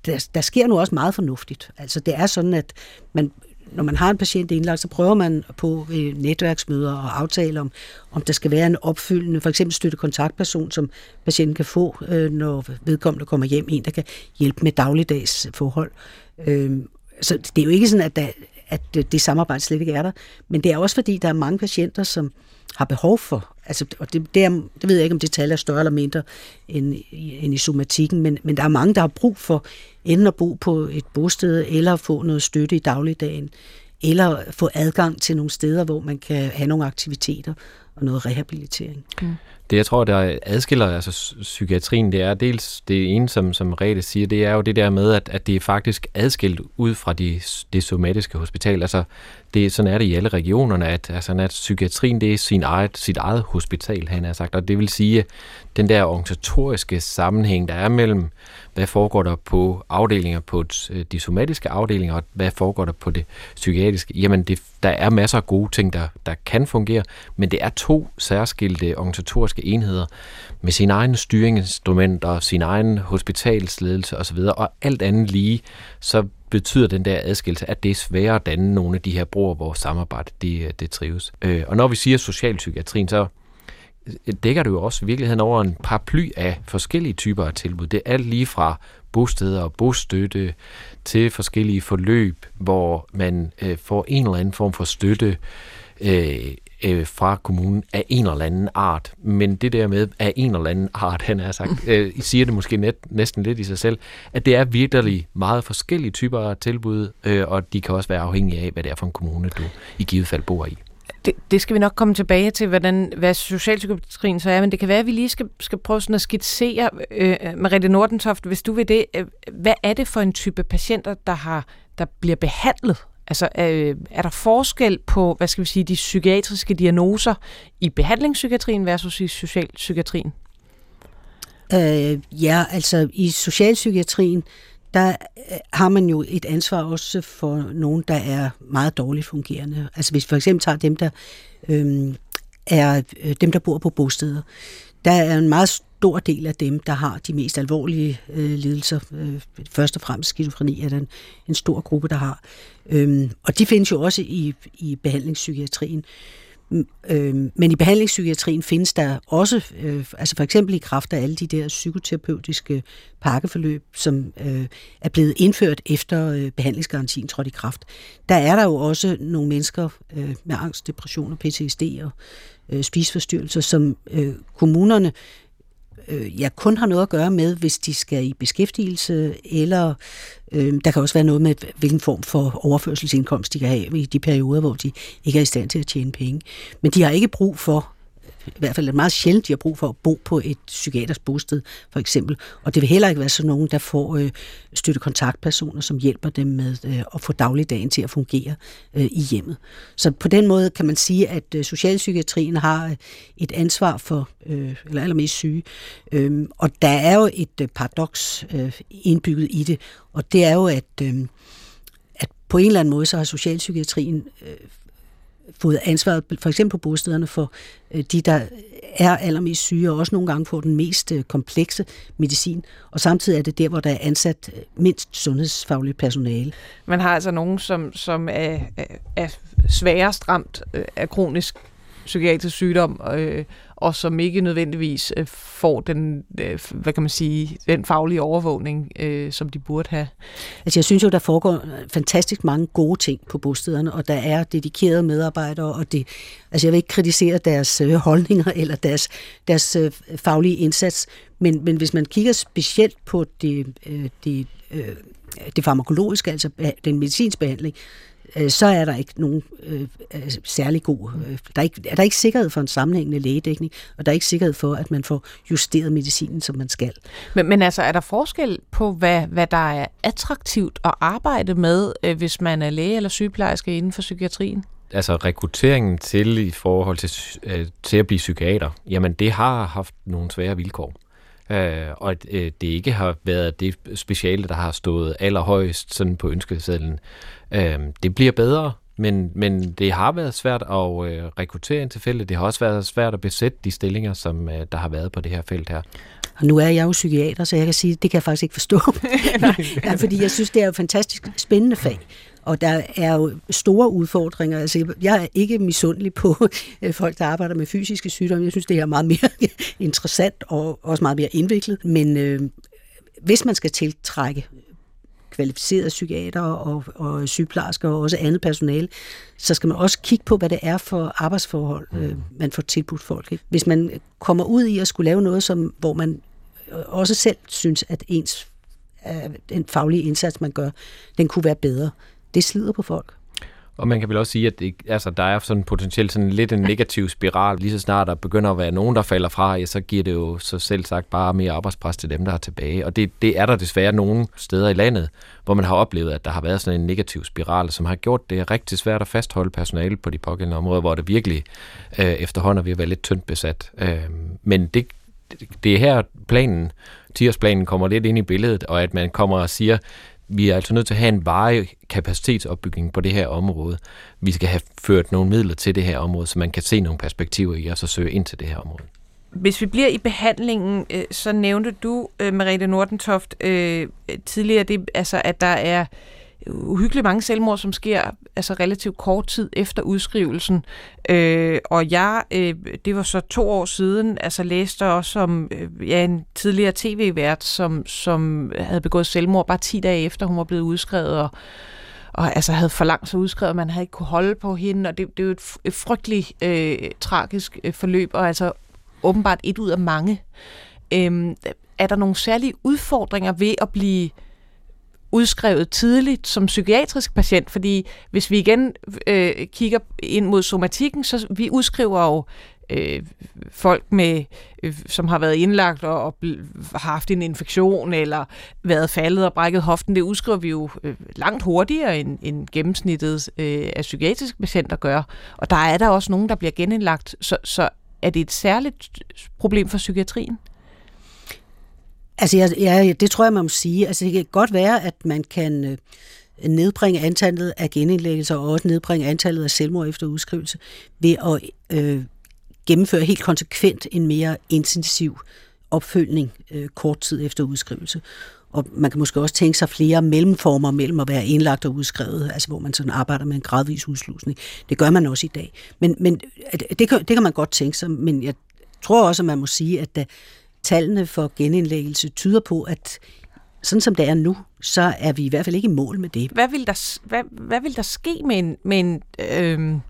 der, der sker nu også meget fornuftigt. Altså det er sådan, at man når man har en patient indlagt, så prøver man på øh, netværksmøder og aftale om, om der skal være en opfyldende, for eksempel støtte kontaktperson, som patienten kan få, øh, når vedkommende kommer hjem, en, der kan hjælpe med dagligdags forhold. Øh, så det er jo ikke sådan, at, der, at øh, det samarbejde slet ikke er der, men det er også fordi, der er mange patienter, som har behov for, altså, og det, det, er, det ved jeg ikke, om det tal er større eller mindre end, end i somatikken, men, men der er mange, der har brug for enten at bo på et bosted, eller få noget støtte i dagligdagen, eller få adgang til nogle steder, hvor man kan have nogle aktiviteter og noget rehabilitering. Mm. Det, jeg tror, der adskiller altså, psykiatrien, det er dels det ene, som, som Rete siger, det er jo det der med, at, at det er faktisk adskilt ud fra de, det somatiske hospital. Altså, det, sådan er det i alle regionerne, at, altså, at psykiatrien det er sin eget, sit eget hospital, han har sagt. Og det vil sige, den der organisatoriske sammenhæng, der er mellem, hvad foregår der på afdelinger, på øh, de somatiske afdelinger, og hvad foregår der på det psykiatriske, jamen det, der er masser af gode ting, der, der kan fungere, men det er to særskilte organisatoriske enheder med sin egen styringsinstrumenter, sin egen hospitalsledelse osv., og alt andet lige, så betyder den der adskillelse, at det er sværere at danne nogle af de her broer, hvor samarbejde det, øh, det trives. Øh, og når vi siger socialpsykiatrien, så dækker det jo også i virkeligheden over en paraply af forskellige typer af tilbud. Det er alt lige fra bosteder og bostøtte til forskellige forløb, hvor man øh, får en eller anden form for støtte øh, øh, fra kommunen af en eller anden art. Men det der med af en eller anden art, [laughs] han har sagt, øh, siger det måske net, næsten lidt i sig selv, at det er virkelig meget forskellige typer af tilbud, øh, og de kan også være afhængige af, hvad det er for en kommune, du i givet fald bor i. Det, det skal vi nok komme tilbage til, hvordan, hvad socialpsykiatrien så er, men det kan være, at vi lige skal, skal prøve sådan at skitsere, øh, Mariette Nordentoft, hvis du vil det, øh, hvad er det for en type patienter, der, har, der bliver behandlet Altså, øh, er der forskel på, hvad skal vi sige, de psykiatriske diagnoser i behandlingspsykiatrien versus i socialpsykiatrien? Øh, ja, altså i socialpsykiatrien, der øh, har man jo et ansvar også for nogen, der er meget dårligt fungerende. Altså hvis vi for eksempel tager dem, der øh, er øh, dem, der bor på bosteder, der er en meget stor del af dem, der har de mest alvorlige øh, lidelser. Øh, først og fremmest skizofreni er der en, en stor gruppe, der har. Øhm, og de findes jo også i, i behandlingspsykiatrien. Øh, men i behandlingspsykiatrien findes der også, øh, altså for eksempel i kraft af alle de der psykoterapeutiske pakkeforløb, som øh, er blevet indført efter øh, behandlingsgarantien trådte i kraft. Der er der jo også nogle mennesker øh, med angst, depression og PTSD og øh, spiseforstyrrelser, som øh, kommunerne øh, ja, kun har noget at gøre med, hvis de skal i beskæftigelse, eller øh, der kan også være noget med, hvilken form for overførselsindkomst de kan have i de perioder, hvor de ikke er i stand til at tjene penge. Men de har ikke brug for i hvert fald er meget sjældent, de har brug for at bo på et psykiatrisk bosted, for eksempel. Og det vil heller ikke være sådan nogen, der får øh, støtte kontaktpersoner, som hjælper dem med øh, at få dagligdagen til at fungere øh, i hjemmet. Så på den måde kan man sige, at øh, socialpsykiatrien har øh, et ansvar for, øh, eller allermest syge. Øh, og der er jo et øh, paradoks øh, indbygget i det, og det er jo, at, øh, at på en eller anden måde, så har socialpsykiatrien øh, fået ansvaret for eksempel på bostederne for øh, de, der er allermest syge, og også nogle gange får den mest øh, komplekse medicin. Og samtidig er det der, hvor der er ansat øh, mindst sundhedsfagligt personale. Man har altså nogen, som, som er, er sværest ramt af kronisk psykiatrisk sygdom, øh, og som ikke nødvendigvis øh, får den, øh, hvad kan man sige, den faglige overvågning, øh, som de burde have. Altså jeg synes jo, der foregår øh, fantastisk mange gode ting på bostederne, og der er dedikerede medarbejdere, og det, altså jeg vil ikke kritisere deres øh, holdninger eller deres, deres øh, faglige indsats, men, men hvis man kigger specielt på det, øh, det, øh, det farmakologiske, altså den medicinske behandling, øh, så er der ikke nogen øh, særlig god... Øh, der er, ikke, er der ikke sikkerhed for en sammenhængende lægedækning, og der er ikke sikkerhed for, at man får justeret medicinen, som man skal. Men, men altså, er der forskel på, hvad, hvad der er attraktivt at arbejde med, øh, hvis man er læge eller sygeplejerske inden for psykiatrien? altså rekrutteringen til i forhold til, øh, til at blive psykiater, jamen det har haft nogle svære vilkår. Øh, og øh, det ikke har været det speciale, der har stået allerhøjst sådan på ønskesedlen. Øh, det bliver bedre, men, men det har været svært at øh, rekruttere ind til feltet. Det har også været svært at besætte de stillinger, som øh, der har været på det her felt her. Og nu er jeg jo psykiater, så jeg kan sige, at det kan jeg faktisk ikke forstå. [laughs] Ja, fordi jeg synes, det er et fantastisk spændende fag. Og der er jo store udfordringer. Altså, jeg er ikke misundelig på [laughs] øh, folk, der arbejder med fysiske sygdomme. Jeg synes, det er meget mere [laughs] interessant og også meget mere indviklet. Men øh, hvis man skal tiltrække kvalificerede psykiater og, og sygeplejersker og også andet personale, så skal man også kigge på, hvad det er for arbejdsforhold, mm. øh, man får tilbudt folk. Ikke? Hvis man kommer ud i at skulle lave noget, som, hvor man også selv synes, at ens øh, den faglige indsats, man gør, den kunne være bedre. Det slider på folk. Og man kan vel også sige, at det, altså, der er sådan potentielt sådan lidt en negativ spiral. Lige så snart der begynder at være nogen, der falder fra, ja, så giver det jo så selv sagt bare mere arbejdspres til dem, der er tilbage. Og det, det er der desværre nogle steder i landet, hvor man har oplevet, at der har været sådan en negativ spiral, som har gjort det rigtig svært at fastholde personale på de pågældende områder, hvor det virkelig øh, efterhånden er ved at være lidt tyndt besat. Øh, men det, det er her planen, 10-årsplanen kommer lidt ind i billedet, og at man kommer og siger, vi er altså nødt til at have en varig kapacitetsopbygning på det her område. Vi skal have ført nogle midler til det her område, så man kan se nogle perspektiver i os og søge ind til det her område. Hvis vi bliver i behandlingen, øh, så nævnte du, øh, Merete Nordentoft, øh, tidligere, det, altså, at der er uhyggeligt mange selvmord, som sker altså relativt kort tid efter udskrivelsen. Øh, og jeg, øh, det var så to år siden, altså læste også om øh, ja, en tidligere tv-vært, som, som havde begået selvmord bare 10 dage efter, hun var blevet udskrevet, og, og altså havde for langt så udskrevet, man havde ikke kunne holde på hende, og det, det er jo et, et frygteligt øh, tragisk øh, forløb, og altså åbenbart et ud af mange. Øh, er der nogle særlige udfordringer ved at blive udskrevet tidligt som psykiatrisk patient, fordi hvis vi igen øh, kigger ind mod somatikken, så vi udskriver jo øh, folk med, øh, som har været indlagt og, og har haft en infektion eller været faldet og brækket hoften, det udskriver vi jo øh, langt hurtigere end, end gennemsnittet øh, af psykiatriske patienter gør. Og der er der også nogen, der bliver genindlagt. Så, så er det et særligt problem for psykiatrien? Altså, jeg, jeg, det tror jeg, man må sige. Altså, det kan godt være, at man kan øh, nedbringe antallet af genindlæggelser og også nedbringe antallet af selvmord efter udskrivelse ved at øh, gennemføre helt konsekvent en mere intensiv opfølgning øh, kort tid efter udskrivelse. Og man kan måske også tænke sig flere mellemformer mellem at være indlagt og udskrevet, altså hvor man sådan arbejder med en gradvis udslusning. Det gør man også i dag. Men, men øh, det, kan, det kan man godt tænke sig, men jeg tror også, at man må sige, at da tallene for genindlæggelse tyder på, at sådan som det er nu, så er vi i hvert fald ikke i mål med det. Hvad vil der, hvad, hvad vil der ske med en, med en øh,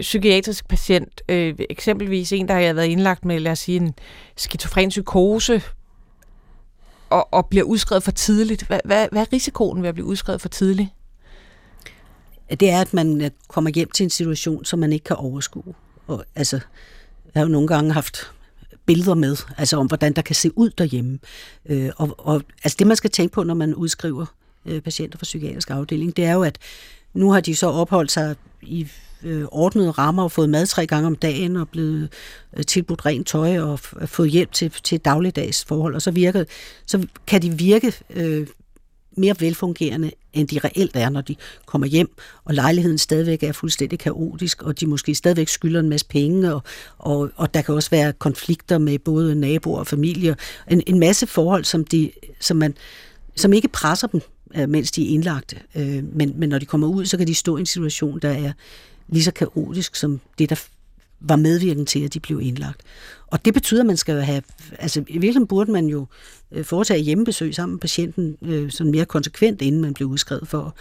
psykiatrisk patient? Øh, eksempelvis en, der har været indlagt med, lad os sige, en skizofren psykose, og, og bliver udskrevet for tidligt. Hvad, hvad, hvad er risikoen ved at blive udskrevet for tidligt? Det er, at man kommer hjem til en situation, som man ikke kan overskue. Og, altså, jeg har jo nogle gange haft billeder med, altså om hvordan der kan se ud derhjemme. Øh, og, og altså det, man skal tænke på, når man udskriver øh, patienter fra psykiatrisk afdeling, det er jo, at nu har de så opholdt sig i øh, ordnede rammer og fået mad tre gange om dagen og blevet øh, tilbudt rent tøj og fået hjælp til, til dagligdags forhold, og så, virker, så kan de virke øh, mere velfungerende, end de reelt er, når de kommer hjem, og lejligheden stadigvæk er fuldstændig kaotisk, og de måske stadigvæk skylder en masse penge, og, og, og der kan også være konflikter med både naboer og familier. En, en masse forhold, som, de, som, man, som ikke presser dem, øh, mens de er indlagt. Øh, men, men når de kommer ud, så kan de stå i en situation, der er lige så kaotisk som det, der var medvirkende til, at de blev indlagt. Og det betyder, at man skal have, altså i virkeligheden burde man jo øh, foretage hjemmebesøg sammen med patienten øh, sådan mere konsekvent, inden man blev udskrevet for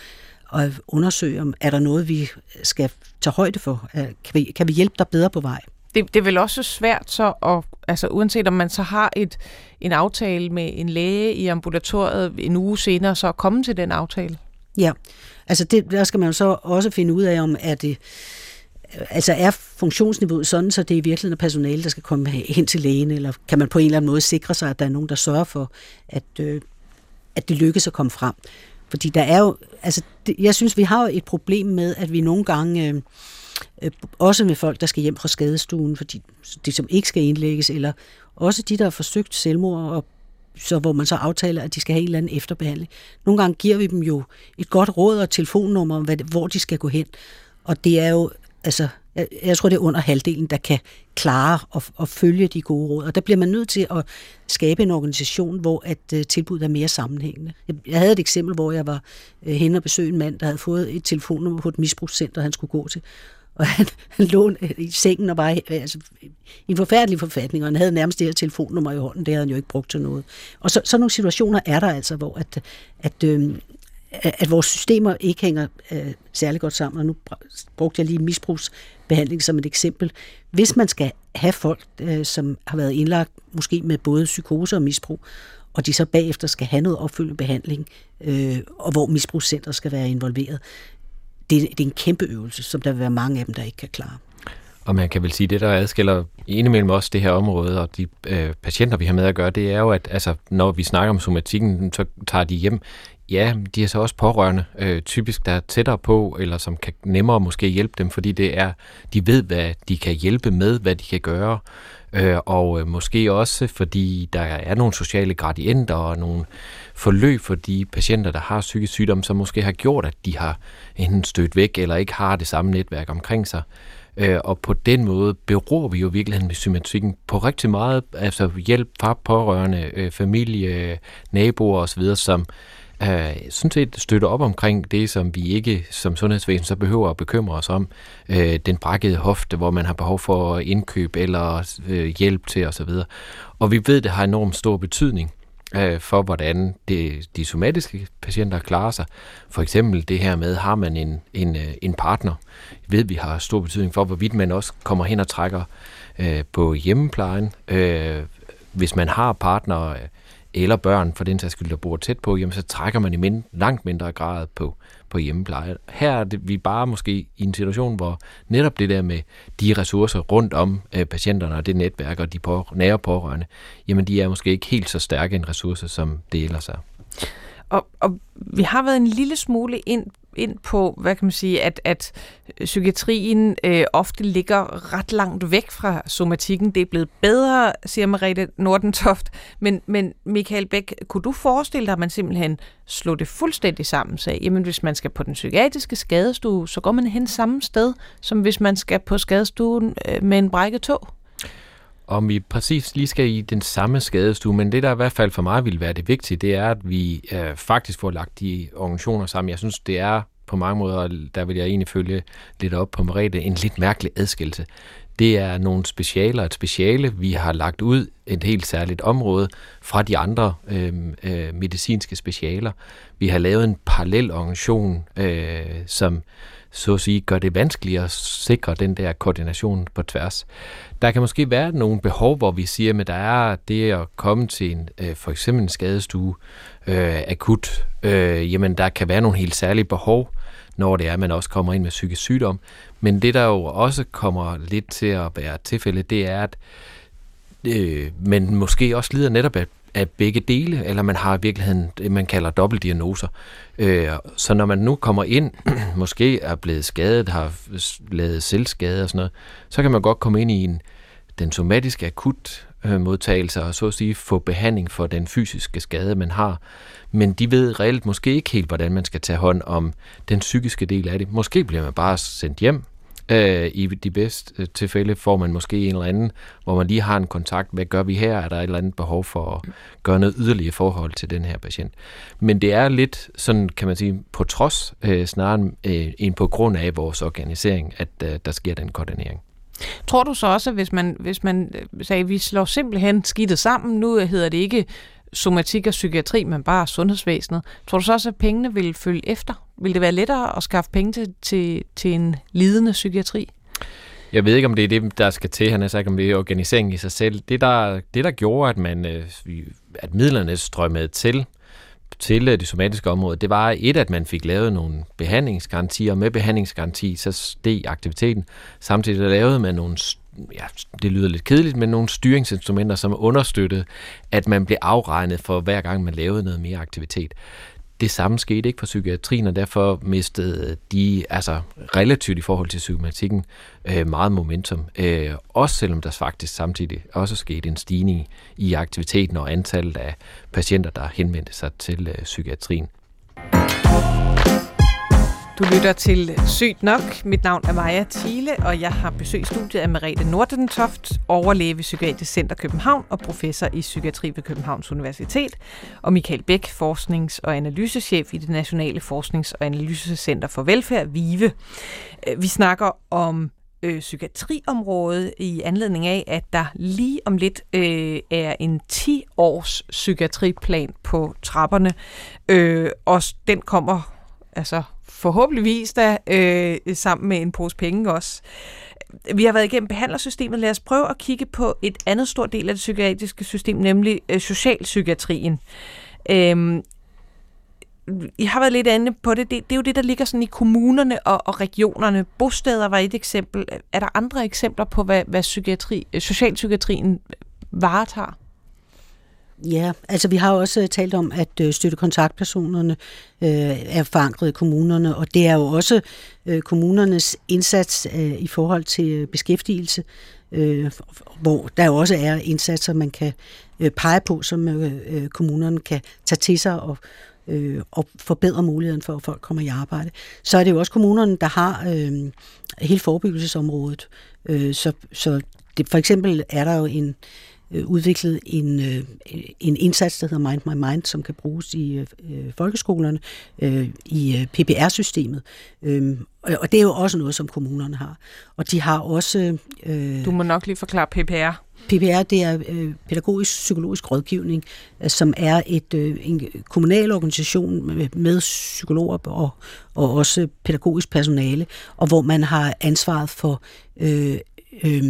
at undersøge, om er der noget, vi skal tage højde for? Kan vi, kan vi hjælpe dig bedre på vej? Det, det er vel også svært så, at, altså uanset om man så har et, en aftale med en læge i ambulatoriet en uge senere, så at komme til den aftale? Ja, altså det, der skal man jo så også finde ud af, om er det altså er funktionsniveauet sådan, så det er i virkeligheden personale, der skal komme hen til lægen, eller kan man på en eller anden måde sikre sig, at der er nogen, der sørger for, at, øh, at det lykkes at komme frem. Fordi der er jo, altså det, jeg synes, vi har jo et problem med, at vi nogle gange, øh, øh, også med folk, der skal hjem fra skadestuen, fordi de som ikke skal indlægges, eller også de, der har forsøgt selvmord, og så hvor man så aftaler, at de skal have en eller anden efterbehandling. Nogle gange giver vi dem jo et godt råd og telefonnummer om, hvor de skal gå hen. Og det er jo altså Jeg, jeg tror, det er under halvdelen, der kan klare at, at følge de gode råd. Og der bliver man nødt til at skabe en organisation, hvor at uh, tilbuddet er mere sammenhængende. Jeg, jeg havde et eksempel, hvor jeg var øh, uh, hen og besøgte en mand, der havde fået et telefonnummer på et misbrugscenter, han skulle gå til. Og han, [laughs] han lå øh, i sengen og var altså, i en forfærdelig forfatning, og han havde nærmest det her telefonnummer i hånden. Det havde han jo ikke brugt til noget. Og så, sådan nogle situationer er der altså, hvor at, at, øh, at vores systemer ikke hænger øh, særlig godt sammen. Og nu brugte jeg lige misbrugsbehandling som et eksempel. Hvis man skal have folk, øh, som har været indlagt måske med både psykose og misbrug, og de så bagefter skal have noget opfølgende behandling, øh, og hvor misbrugscenter skal være involveret, det, det er en kæmpe øvelse, som der vil være mange af dem, der ikke kan klare. Og man kan vel sige, at det, der adskiller indimellem også det her område og de øh, patienter, vi har med at gøre, det er jo, at altså, når vi snakker om somatikken, så tager de hjem. Ja, de er så også pårørende, øh, typisk der er tættere på, eller som kan nemmere måske hjælpe dem, fordi det er, de ved, hvad de kan hjælpe med, hvad de kan gøre. Øh, og øh, måske også, fordi der er nogle sociale gradienter og nogle forløb for de patienter, der har psykisk sygdom, som måske har gjort, at de har enten stødt væk eller ikke har det samme netværk omkring sig. Øh, og på den måde beror vi jo virkeligheden med somatikken på rigtig meget, altså hjælp fra pårørende, øh, familie, naboer osv., som øh, sådan set støtter op omkring det, som vi ikke som sundhedsvæsen så behøver at bekymre os om. Øh, den brækkede hofte, hvor man har behov for indkøb eller øh, hjælp til osv. Og vi ved, det har enormt stor betydning øh, for, hvordan det, de somatiske patienter klarer sig. For eksempel det her med, har man en, en, øh, en partner, ved vi har stor betydning for, hvorvidt man også kommer hen og trækker øh, på hjemmeplejen. Øh, hvis man har partner eller børn, for den sags skyld, der bor tæt på, jamen, så trækker man i mind, langt mindre grad på, på hjemmepleje. Her er det, vi bare måske i en situation, hvor netop det der med de ressourcer rundt om øh, patienterne og det netværk og de på, nære pårørende, jamen de er måske ikke helt så stærke en ressource, som det ellers er. Og, og vi har været en lille smule ind ind på, hvad kan man sige, at, at psykiatrien øh, ofte ligger ret langt væk fra somatikken. Det er blevet bedre, siger Mariette Nordentoft. Men, men Michael Bæk, kunne du forestille dig, at man simpelthen slog det fuldstændig sammen? Sag? Jamen, hvis man skal på den psykiatriske skadestue, så går man hen samme sted, som hvis man skal på skadestuen øh, med en brækket tog? Om vi præcis lige skal i den samme skadestue, men det der i hvert fald for mig vil være det vigtige, det er, at vi øh, faktisk får lagt de organisationer sammen. Jeg synes, det er på mange måder, der vil jeg egentlig følge lidt op på Merete, en lidt mærkelig adskillelse. Det er nogle specialer, et speciale, vi har lagt ud et helt særligt område fra de andre øh, øh, medicinske specialer. Vi har lavet en parallel organisation, øh, som så at sige, gør det vanskeligere at sikre den der koordination på tværs. Der kan måske være nogle behov, hvor vi siger, at der er det at komme til en, øh, for eksempel en skadestue øh, akut, øh, jamen der kan være nogle helt særlige behov, når det er, at man også kommer ind med psykisk sygdom. Men det, der jo også kommer lidt til at være tilfælde, det er, at øh, man måske også lider netop af af begge dele, eller man har i virkeligheden det, man kalder dobbeltdiagnoser. Øh, så når man nu kommer ind, [clears throat] måske er blevet skadet, har lavet selvskade og sådan noget, så kan man godt komme ind i en, den somatiske akut øh, modtagelse og så at sige få behandling for den fysiske skade, man har. Men de ved reelt måske ikke helt, hvordan man skal tage hånd om den psykiske del af det. Måske bliver man bare sendt hjem, Øh, I de bedste øh, tilfælde får man måske en eller anden, hvor man lige har en kontakt. Hvad gør vi her? Er der et eller andet behov for at gøre noget yderligere forhold til den her patient? Men det er lidt sådan, kan man sige, på trods øh, snarere øh, end på grund af vores organisering, at øh, der sker den koordinering. Tror du så også, at hvis man, hvis man øh, sagde, at vi slår simpelthen skidtet sammen, nu hedder det ikke somatik og psykiatri, men bare sundhedsvæsenet. Tror du så også, at pengene vil følge efter? Vil det være lettere at skaffe penge til, til, til en lidende psykiatri? Jeg ved ikke, om det er det, der skal til. Han har sagt, om det er organiseringen i sig selv. Det, der, det, der gjorde, at, man, øh, at midlerne strømmede til, til øh, det somatiske område, det var et, at man fik lavet nogle behandlingsgarantier. Med behandlingsgaranti, så steg aktiviteten. Samtidig lavede man nogle ja, det lyder lidt kedeligt, men nogle styringsinstrumenter, som understøttede, at man blev afregnet for hver gang, man lavede noget mere aktivitet. Det samme skete ikke for psykiatrien, og derfor mistede de altså relativt i forhold til psykomatikken øh, meget momentum. Øh, også selvom der faktisk samtidig også skete en stigning i aktiviteten og antallet af patienter, der henvendte sig til øh, psykiatrien. Du lytter til Sygt Nok. Mit navn er Maja Thiele, og jeg har besøg i studiet af Merete Nordentoft, overlæge ved Psykiatrisk Center København og professor i psykiatri ved Københavns Universitet, og Michael Bæk, forsknings- og analysechef i det Nationale Forsknings- og Analysecenter for Velfærd, VIVE. Øh, vi snakker om øh, psykiatriområdet i anledning af, at der lige om lidt øh, er en 10-års psykiatriplan på trapperne, øh, og den kommer altså forhåbentligvis da øh, sammen med en pose penge også. Vi har været igennem behandlersystemet. Lad os prøve at kigge på et andet stort del af det psykiatriske system, nemlig øh, socialpsykiatrien. Øh, I har været lidt inde på det. det. Det er jo det, der ligger sådan i kommunerne og, og regionerne. Bosteder var et eksempel. Er der andre eksempler på, hvad, hvad psykiatri, øh, socialpsykiatrien varetager? Ja, altså vi har også øh, talt om, at øh, støttekontaktpersonerne øh, er forankret i kommunerne, og det er jo også øh, kommunernes indsats øh, i forhold til øh, beskæftigelse, øh, hvor der jo også er indsatser, man kan øh, pege på, som øh, kommunerne kan tage til sig og, øh, og forbedre muligheden for, at folk kommer i arbejde. Så er det jo også kommunerne, der har øh, hele forebyggelsesområdet. Øh, så så det, for eksempel er der jo en øh, udviklet en, øh, en indsats, der hedder Mind My Mind, som kan bruges i øh, folkeskolerne, øh, i øh, PPR-systemet. Øh, og det er jo også noget, som kommunerne har. Og de har også... Øh, du må nok lige forklare PPR. PPR, det er øh, pædagogisk psykologisk rådgivning, øh, som er et øh, en kommunal organisation med, med psykologer og, og også pædagogisk personale, og hvor man har ansvaret for øh, øh,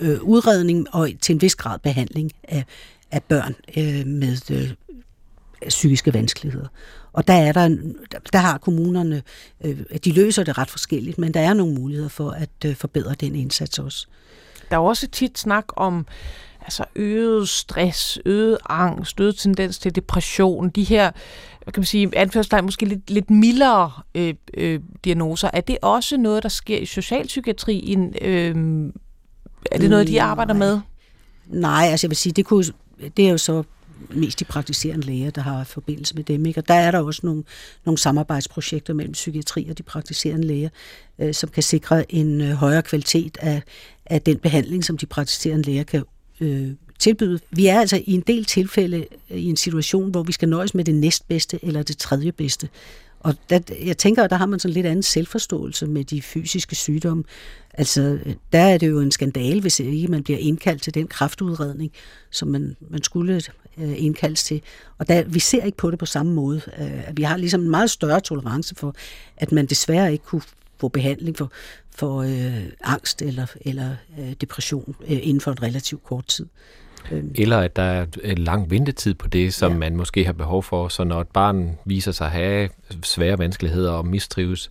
øh, udredning og til en vis grad behandling af, af børn øh, med øh, psykiske vanskeligheder. Og der er der, der har kommunerne, øh, de løser det ret forskelligt, men der er nogle muligheder for at øh, forbedre den indsats også. Der er også tit snak om altså øget stress, øget angst, øget tendens til depression, de her, hvad kan man sige, anførselstegn måske lidt, lidt mildere øh, øh, diagnoser. Er det også noget, der sker i socialpsykiatrien? Øh, er det noget, de arbejder Nej. med? Nej, altså jeg vil sige, det, kunne, det er jo så mest de praktiserende læger, der har forbindelse med dem. Ikke? Og der er der også nogle, nogle samarbejdsprojekter mellem psykiatri og de praktiserende læger, øh, som kan sikre en øh, højere kvalitet af, af den behandling, som de praktiserende læger kan øh, tilbyde. Vi er altså i en del tilfælde øh, i en situation, hvor vi skal nøjes med det næstbedste eller det tredje bedste. Og der, jeg tænker, at der har man sådan lidt anden selvforståelse med de fysiske sygdomme. Altså, der er det jo en skandale, hvis ikke man bliver indkaldt til den kraftudredning, som man, man skulle øh, indkaldes til. Og der, vi ser ikke på det på samme måde. Øh, vi har ligesom en meget større tolerance for, at man desværre ikke kunne få behandling for, for øh, angst eller, eller øh, depression øh, inden for en relativt kort tid. Øhm. Eller at der er en lang ventetid på det, som ja. man måske har behov for. Så når et barn viser sig at have svære vanskeligheder og mistrives,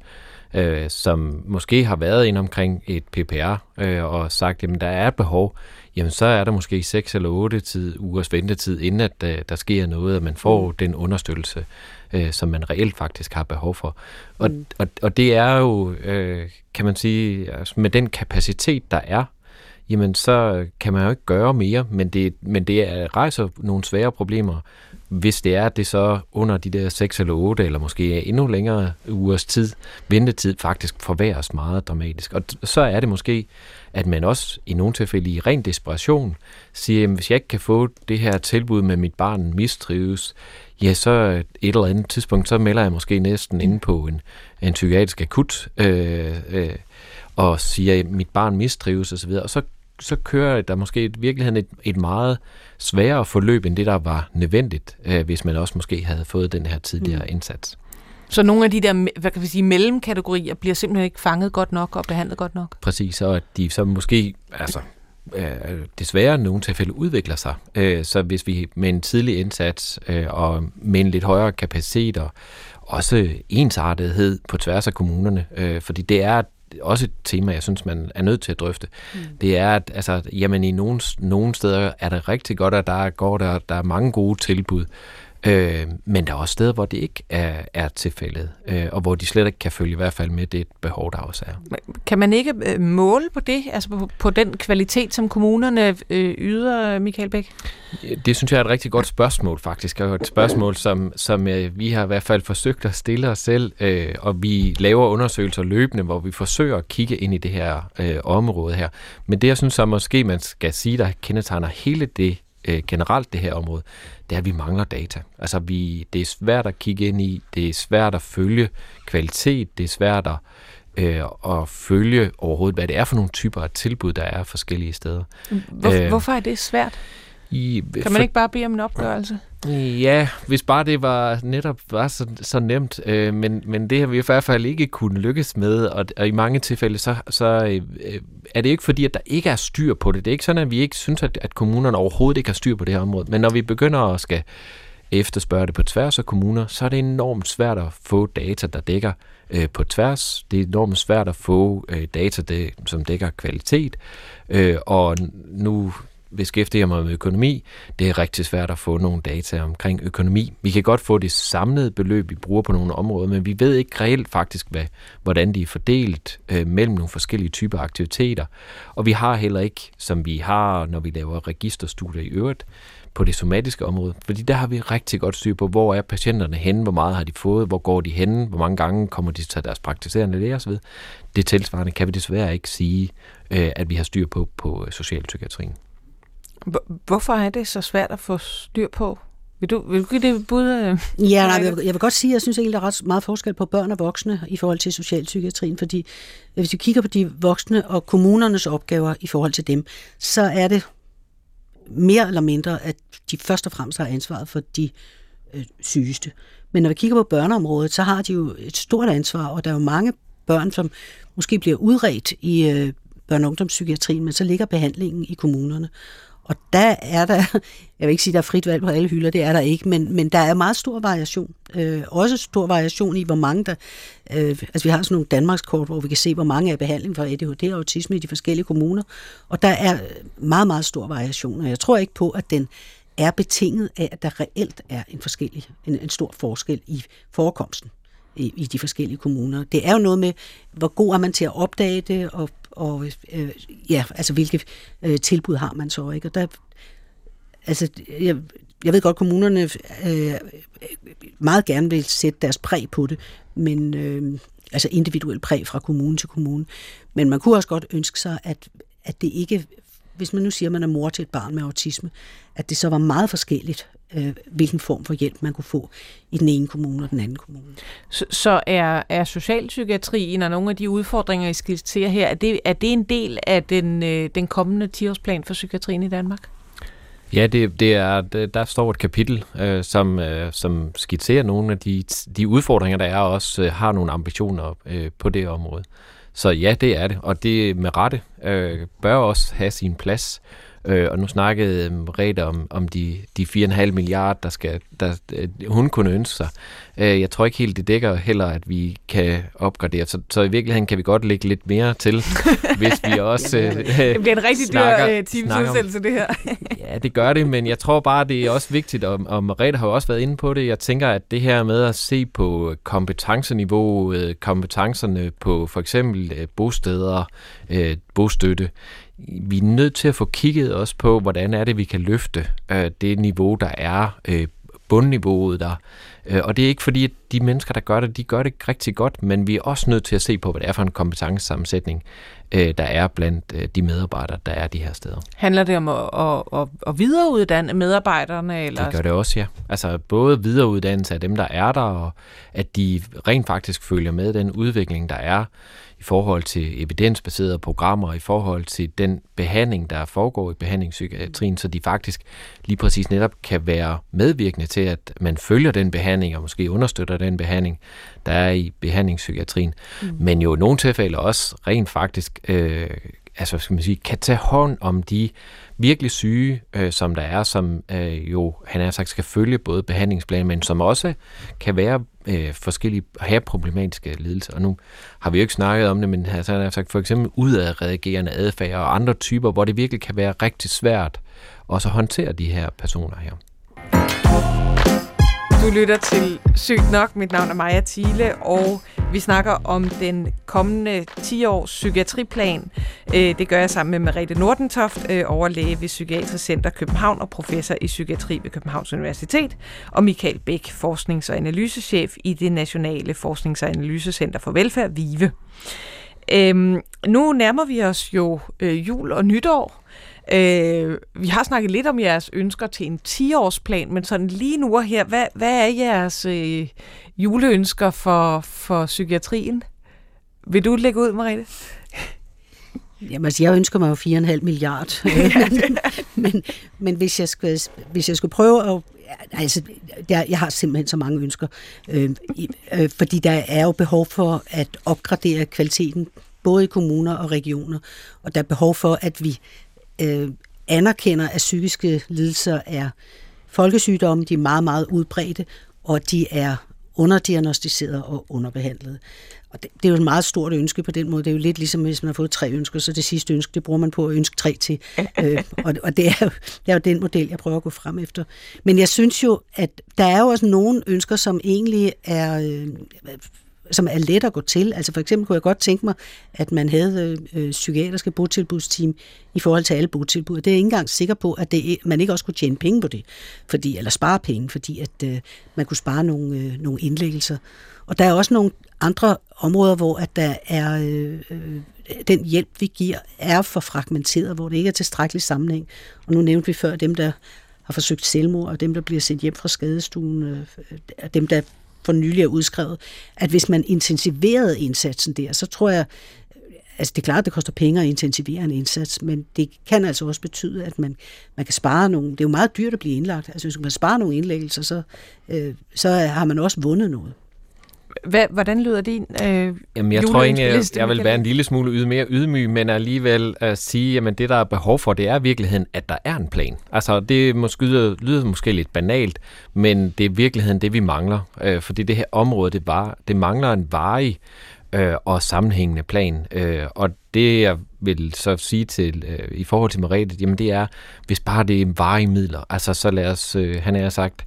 øh, som måske har været ind omkring et PPR øh, og sagt, at der er et behov, jamen så er der måske 6 eller 8 tid, ugers ventetid, inden at øh, der sker noget, at man får mm. den understøttelse, øh, som man reelt faktisk har behov for. Og, mm. og, og det er jo, øh, kan man sige, altså med den kapacitet, der er, jamen så kan man jo ikke gøre mere, men det, men det rejser nogle svære problemer, hvis det er, at det så under de der 6 eller 8, eller måske endnu længere ugers tid, ventetid faktisk forværres meget dramatisk. Og så er det måske, at man også i nogle tilfælde i ren desperation siger, jamen hvis jeg ikke kan få det her tilbud med mit barn mistrives, ja, så et eller andet tidspunkt, så melder jeg måske næsten inde på en, en psykiatrisk akut, øh, øh, og siger, at mit barn mistrives osv., og så så kører der måske i virkeligheden et, et meget sværere forløb, end det, der var nødvendigt, øh, hvis man også måske havde fået den her tidligere mm. indsats. Så nogle af de der hvad kan vi sige, mellemkategorier bliver simpelthen ikke fanget godt nok og behandlet godt nok? Præcis, og at de så måske altså, øh, desværre nogle tilfælde udvikler sig. Øh, så hvis vi med en tidlig indsats øh, og med en lidt højere kapacitet og også ensartethed på tværs af kommunerne, øh, fordi det er også et tema, jeg synes, man er nødt til at drøfte. Mm. Det er, at altså, jamen, i nogle, nogle steder er det rigtig godt, at der går der, der er mange gode tilbud. Øh, men der er også steder, hvor det ikke er, er tilfældet, øh, og hvor de slet ikke kan følge i hvert fald med det behov, der også er. Kan man ikke øh, måle på det, altså på, på den kvalitet, som kommunerne øh, yder, Michael Bæk? Det synes jeg er et rigtig godt spørgsmål faktisk, og et spørgsmål, som, som øh, vi har i hvert fald forsøgt at stille os selv, øh, og vi laver undersøgelser løbende, hvor vi forsøger at kigge ind i det her øh, område her. Men det, jeg synes så måske, man skal sige, der kendetegner hele det øh, generelt det her område, det er, at vi mangler data. Altså, vi, det er svært at kigge ind i, det er svært at følge kvalitet, det er svært at, øh, at følge overhovedet, hvad det er for nogle typer af tilbud, der er forskellige steder. Hvor, øh, hvorfor er det svært? I, kan man for, ikke bare bede om en opgørelse? Ja, hvis bare det var netop var så, så nemt, øh, men, men det har vi i hvert fald ikke kunne lykkes med, og, og i mange tilfælde så, så øh, øh, er det ikke fordi, at der ikke er styr på det. Det er ikke sådan, at vi ikke synes, at, at kommunerne overhovedet ikke har styr på det her område, men når vi begynder at skal efterspørge det på tværs af kommuner, så er det enormt svært at få data, der dækker øh, på tværs. Det er enormt svært at få øh, data, det, som dækker kvalitet. Øh, og nu beskæftiger mig med økonomi, det er rigtig svært at få nogle data omkring økonomi. Vi kan godt få det samlede beløb, vi bruger på nogle områder, men vi ved ikke reelt faktisk, hvad, hvordan de er fordelt øh, mellem nogle forskellige typer aktiviteter. Og vi har heller ikke, som vi har, når vi laver registerstudier i øvrigt, på det somatiske område. Fordi der har vi rigtig godt styr på, hvor er patienterne henne, hvor meget har de fået, hvor går de henne, hvor mange gange kommer de til deres praktiserende læge osv. Det tilsvarende kan vi desværre ikke sige, øh, at vi har styr på på øh, socialpsykiatrien. Hvorfor er det så svært at få styr på? Vil du, vil du give det bud? Øh? Ja, nej, jeg, vil, jeg vil godt sige, at jeg synes egentlig, der er ret meget forskel på børn og voksne i forhold til socialpsykiatrien, fordi hvis vi kigger på de voksne og kommunernes opgaver i forhold til dem, så er det mere eller mindre, at de først og fremmest har ansvaret for de øh, sygeste. Men når vi kigger på børneområdet, så har de jo et stort ansvar, og der er jo mange børn, som måske bliver udredt i øh, børne- og ungdomspsykiatrien, men så ligger behandlingen i kommunerne. Og der er der, [laughs] jeg vil ikke sige, der er frit valg på alle hylder, det er der ikke, men, men der er meget stor variation. Øh, også stor variation i, hvor mange der... Øh, altså vi har sådan nogle Danmarkskort, hvor vi kan se, hvor mange er i behandling for ADHD og autisme i de forskellige kommuner. Og der er meget, meget stor variation, og jeg tror ikke på, at den er betinget af, at der reelt er en forskellig, en, en stor forskel i forekomsten i, i de forskellige kommuner. Det er jo noget med, hvor god er man til at opdage det, og og øh, ja, altså hvilke øh, tilbud har man så, ikke? Og der, altså, jeg, jeg ved godt, at kommunerne øh, meget gerne vil sætte deres præg på det, men øh, altså individuelt præg fra kommune til kommune. Men man kunne også godt ønske sig, at, at det ikke, hvis man nu siger, at man er mor til et barn med autisme, at det så var meget forskelligt, øh, hvilken form for hjælp man kunne få i den ene kommune og den anden kommune. Så, så er, er socialpsykiatrien og nogle af de udfordringer, I skitserer her, er det, er det en del af den, øh, den kommende 10-årsplan for psykiatrien i Danmark? Ja, det, det er, der står et kapitel, øh, som, øh, som skitserer nogle af de, de udfordringer, der er, og også øh, har nogle ambitioner øh, på det område. Så ja, det er det, og det med rette øh, bør også have sin plads. Øh, og nu snakkede øh, Reda om, om de, de 4,5 milliarder, der, skal, der øh, hun kunne ønske sig. Øh, jeg tror ikke helt, det dækker heller, at vi kan opgradere. Så, så i virkeligheden kan vi godt lægge lidt mere til, [laughs] hvis vi også øh, Det bliver en rigtig snakker, dyr øh, teams det her. [laughs] ja, det gør det, men jeg tror bare, det er også vigtigt, og, og Reda har jo også været inde på det. Jeg tænker, at det her med at se på kompetenceniveauet, kompetencerne på for eksempel øh, bosteder, øh, bostøtte, vi er nødt til at få kigget også på, hvordan er det, vi kan løfte øh, det niveau, der er, øh, bundniveauet der. Øh, og det er ikke fordi, at de mennesker, der gør det, de gør det rigtig godt, men vi er også nødt til at se på, hvad det er for en kompetencesammensætning, øh, der er blandt øh, de medarbejdere, der er de her steder. Handler det om at, at, at, at videreuddanne medarbejderne? Eller? Det gør det også, ja. Altså både videreuddannelse af dem, der er der, og at de rent faktisk følger med den udvikling, der er i forhold til evidensbaserede programmer, i forhold til den behandling, der foregår i behandlingspsykiatrien, så de faktisk lige præcis netop kan være medvirkende til, at man følger den behandling og måske understøtter den behandling, der er i behandlingspsykiatrien. Mm. Men jo i nogle tilfælde også rent faktisk øh, altså, skal man sige, kan tage hånd om de virkelig syge, øh, som der er, som øh, jo, han har sagt, skal følge både behandlingsplanen, men som også kan være øh, forskellige, have problematiske lidelser. Og nu har vi jo ikke snakket om det, men han har sagt for eksempel udadreagerende adfærd og andre typer, hvor det virkelig kan være rigtig svært også at håndtere de her personer her. Du lytter til Sygt Nok. Mit navn er Maja Thiele, og vi snakker om den kommende 10-års psykiatriplan. Øh, det gør jeg sammen med Merete Nordentoft, øh, overlæge ved Psykiatrisk Center København og professor i psykiatri ved Københavns Universitet, og Michael Bæk, forsknings- og analysechef i det Nationale Forsknings- og Analysecenter for Velfærd, VIVE. Øhm, nu nærmer vi os jo øh, jul og nytår, Øh, vi har snakket lidt om jeres ønsker til en 10-årsplan, men sådan lige nu og her, hvad, hvad er jeres øh, juleønsker for, for psykiatrien? Vil du lægge ud, Mariette? Jamen, altså, jeg ønsker mig jo 4,5 milliard. [laughs] men, men, men hvis, jeg skulle, hvis jeg skulle prøve at... Altså, der, jeg har simpelthen så mange ønsker. Øh, øh, fordi der er jo behov for at opgradere kvaliteten, både i kommuner og regioner. Og der er behov for, at vi øh, anerkender, at psykiske lidelser er folkesygdomme, de er meget, meget udbredte, og de er underdiagnostiseret og underbehandlet. Og det, det er jo et meget stort ønske på den måde. Det er jo lidt ligesom, hvis man har fået tre ønsker, så det sidste ønske, det bruger man på at ønske tre til. [laughs] øh, og og det, er jo, det er jo den model, jeg prøver at gå frem efter. Men jeg synes jo, at der er jo også nogle ønsker, som egentlig er øh, som er let at gå til. Altså for eksempel kunne jeg godt tænke mig, at man havde øh, øh psykiatriske botilbudsteam i forhold til alle botilbud. Det er jeg ikke engang sikker på, at det, man ikke også kunne tjene penge på det, fordi, eller spare penge, fordi at øh, man kunne spare nogle, øh, nogle indlæggelser. Og der er også nogle andre områder, hvor at der er øh, øh, den hjælp, vi giver, er for fragmenteret, hvor det ikke er tilstrækkelig sammenhæng. Og nu nævnte vi før dem, der har forsøgt selvmord, og dem, der bliver sendt hjem fra skadestuen, øh, øh dem, der for nylig er udskrevet, at hvis man intensiverede indsatsen der, så tror jeg, altså det er klart, at det koster penge at intensivere en indsats, men det kan altså også betyde, at man, man kan spare nogle, det er jo meget dyrt at blive indlagt, altså hvis man sparer nogle indlæggelser, så, øh, så har man også vundet noget. Hvad, hvordan lyder din øh, Jamen, jeg tror egentlig, jeg, jeg vil være en lille smule yd, mere ydmyg, men alligevel at sige, at det, der er behov for, det er i virkeligheden, at der er en plan. Altså, det måske, lyder, lyder måske lidt banalt, men det er i virkeligheden det, vi mangler. Øh, fordi det her område, det, var, det mangler en varig øh, og sammenhængende plan. Øh, og det, jeg vil så sige til øh, i forhold til Merete, jamen det er, hvis bare det er varige midler, altså så lad os, øh, han har sagt,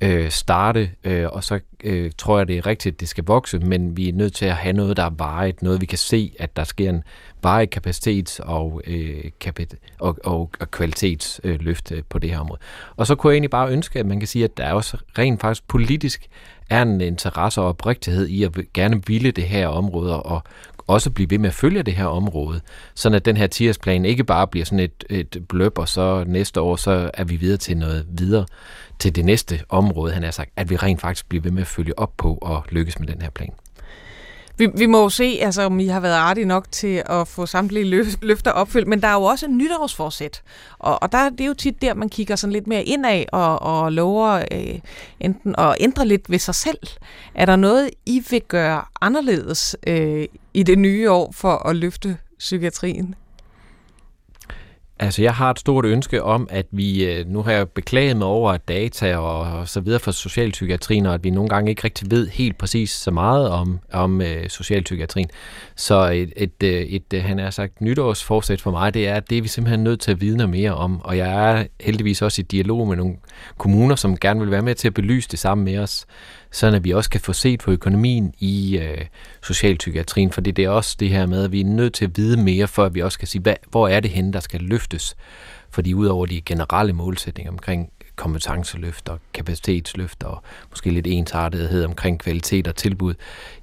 øh, starte, øh, og så øh, tror jeg, det er rigtigt, at det skal vokse, men vi er nødt til at have noget, der er varet, noget vi kan se, at der sker en varig kapacitets- og, øh, kapit- og, og, og kvalitetsløft øh, på det her område. Og så kunne jeg egentlig bare ønske, at man kan sige, at der er også rent faktisk politisk er en interesse og oprigtighed i at gerne ville det her område og også blive ved med at følge det her område, sådan at den her 10 ikke bare bliver sådan et, et bløb, og så næste år, så er vi videre til noget videre til det næste område, han har sagt, at vi rent faktisk bliver ved med at følge op på og lykkes med den her plan. Vi, vi må jo se, altså, om I har været artige nok til at få samtlige løfter opfyldt, men der er jo også en nytårsforsæt. Og, og der, det er jo tit der, man kigger sådan lidt mere indad og, og lover øh, enten at ændre lidt ved sig selv. Er der noget, I vil gøre anderledes øh, i det nye år for at løfte psykiatrien? Altså, jeg har et stort ønske om, at vi, øh, nu har jeg beklaget mig over data og så videre for socialpsykiatrien, og at vi nogle gange ikke rigtig ved helt præcis så meget om, om øh, socialpsykiatrien. Så et, et, øh, et, et, han har sagt, nytårsforsæt for mig, det er, at det er vi simpelthen nødt til at vide noget mere om. Og jeg er heldigvis også i dialog med nogle kommuner, som gerne vil være med til at belyse det sammen med os sådan at vi også kan få set på økonomien i øh, socialpsykiatrien, for det er også det her med, at vi er nødt til at vide mere, for at vi også kan sige, hvad, hvor er det henne, der skal løftes. Fordi udover de generelle målsætninger omkring kompetenceløft og kapacitetsløft og måske lidt ensartethed omkring kvalitet og tilbud,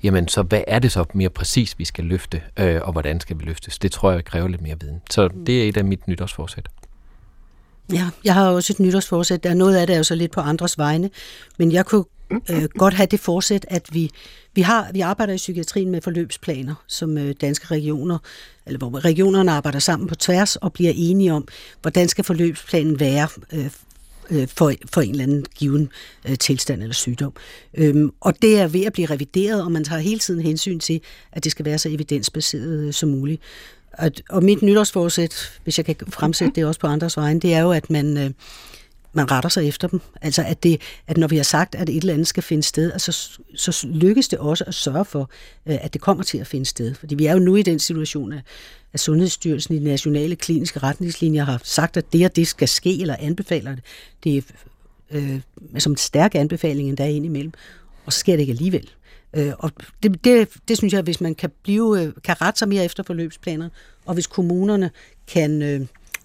jamen så hvad er det så mere præcis, vi skal løfte, øh, og hvordan skal vi løftes? Det tror jeg kræver lidt mere viden. Så det er et af mit nytårsforsæt. Ja, jeg har også et nytårsforsæt. Der er noget af det er jo så lidt på andres vegne, men jeg kunne øh, godt have det forsæt, at vi, vi, har, vi arbejder i psykiatrien med forløbsplaner, som øh, danske regioner, eller hvor regionerne arbejder sammen på tværs og bliver enige om, hvordan skal forløbsplanen være øh, øh, for, for en eller anden given øh, tilstand eller sygdom. Øhm, og det er ved at blive revideret, og man tager hele tiden hensyn til, at det skal være så evidensbaseret øh, som muligt. At, og mit nytårsforsæt, hvis jeg kan fremsætte det også på andres vegne, det er jo, at man... Øh, man retter sig efter dem. Altså at, det, at når vi har sagt, at et eller andet skal finde sted, altså, så lykkes det også at sørge for, øh, at det kommer til at finde sted. Fordi vi er jo nu i den situation, at, at Sundhedsstyrelsen i de nationale kliniske retningslinjer har sagt, at det og det skal ske, eller anbefaler det. Det er øh, som en stærk anbefaling endda indimellem, og så sker det ikke alligevel. Øh, og det, det, det synes jeg, hvis man kan, blive, øh, kan rette sig mere efter forløbsplanerne, og hvis kommunerne kan øh,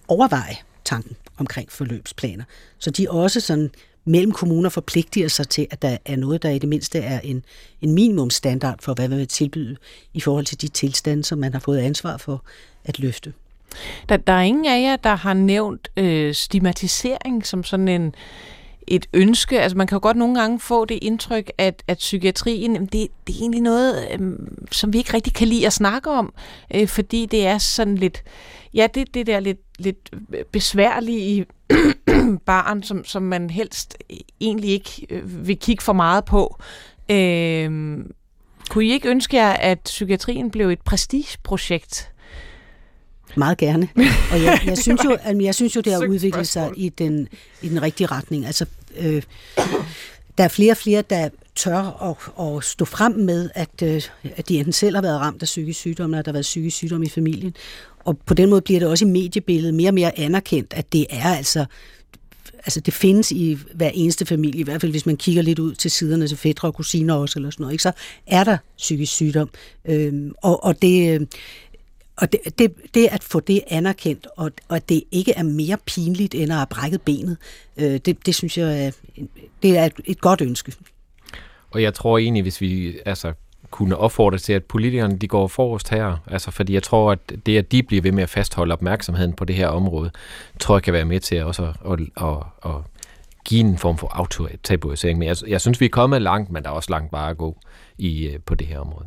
overveje tanken omkring forløbsplaner, så de også sådan mellem kommuner forpligter sig til, at der er noget, der i det mindste er en, en minimumstandard for, hvad man vil tilbyde i forhold til de tilstande, som man har fået ansvar for at løfte. Der, der er ingen af jer, der har nævnt øh, stigmatisering som sådan en et ønske. Altså man kan jo godt nogle gange få det indtryk, at, at psykiatrien, det, det er egentlig noget, øh, som vi ikke rigtig kan lide at snakke om, øh, fordi det er sådan lidt, ja, det, det der lidt, lidt besværlige [clears throat] barn, som, som man helst egentlig ikke øh, vil kigge for meget på. Øh, kunne I ikke ønske jer, at psykiatrien blev et prestigeprojekt? Meget gerne. Og jeg, jeg, [laughs] synes, jo, jeg synes jo, det har udviklet sig i den, i den rigtige retning. Altså, øh, der er flere og flere, der tør at, at stå frem med, at, øh, at de enten selv har været ramt af psykisk sygdom, eller der har været psykisk sygdom i familien. Og på den måde bliver det også i mediebilledet mere og mere anerkendt, at det er altså altså det findes i hver eneste familie, i hvert fald hvis man kigger lidt ud til siderne til fædre og kusiner også, eller sådan noget, ikke? så er der psykisk sygdom. Øhm, og, og det, øh, og det, det, det at få det anerkendt, og, og at det ikke er mere pinligt end at have brækket benet, øh, det, det synes jeg er, det er et, et godt ønske. Og jeg tror egentlig, hvis vi altså, kunne opfordre til, at politikerne de går forrest her, altså fordi jeg tror, at det, at de bliver ved med at fastholde opmærksomheden på det her område, tror jeg kan være med til også at, at, at, at give en form for autotabuisering. Men jeg, jeg synes, vi er kommet langt, men der er også langt bare at gå i, øh, på det her område.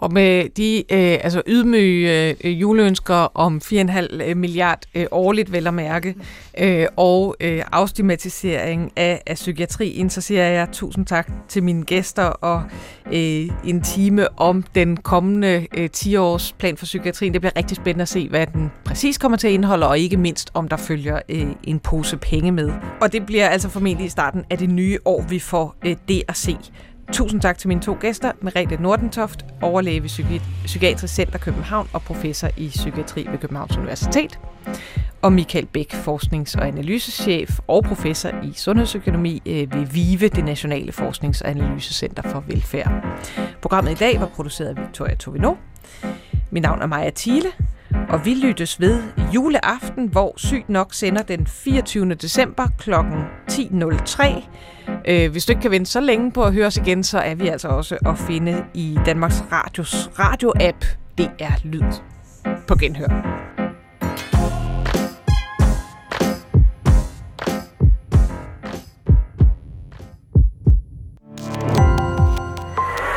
Og med de øh, altså ydmyge øh, juleønsker om 4,5 øh, milliard øh, årligt, vel at mærke, øh, og øh, afstigmatisering af, af psykiatrien, så siger jeg tusind tak til mine gæster og øh, en time om den kommende øh, 10-års plan for psykiatrien. Det bliver rigtig spændende at se, hvad den præcis kommer til at indeholde, og ikke mindst, om der følger øh, en pose penge med. Og det bliver altså formentlig i starten af det nye år, vi får øh, det at se. Tusind tak til mine to gæster, Merete Nordentoft, overlæge ved Psyki- Psykiatrisk Center København og professor i psykiatri ved Københavns Universitet, og Michael Bæk, forsknings- og analysechef og professor i sundhedsøkonomi øh, ved VIVE, det Nationale Forsknings- og Analysecenter for Velfærd. Programmet i dag var produceret af Victoria Tovino. Mit navn er Maja Thiele, og vi lyttes ved juleaften, hvor Sygt Nok sender den 24. december kl. 10.03. Øh, hvis du ikke kan vente så længe på at høre os igen, så er vi altså også at finde i Danmarks Radios radio-app. Det er Lyd på genhør.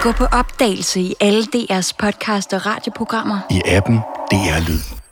Gå på opdagelse i alle DR's podcast og radioprogrammer. I appen DR Lyd.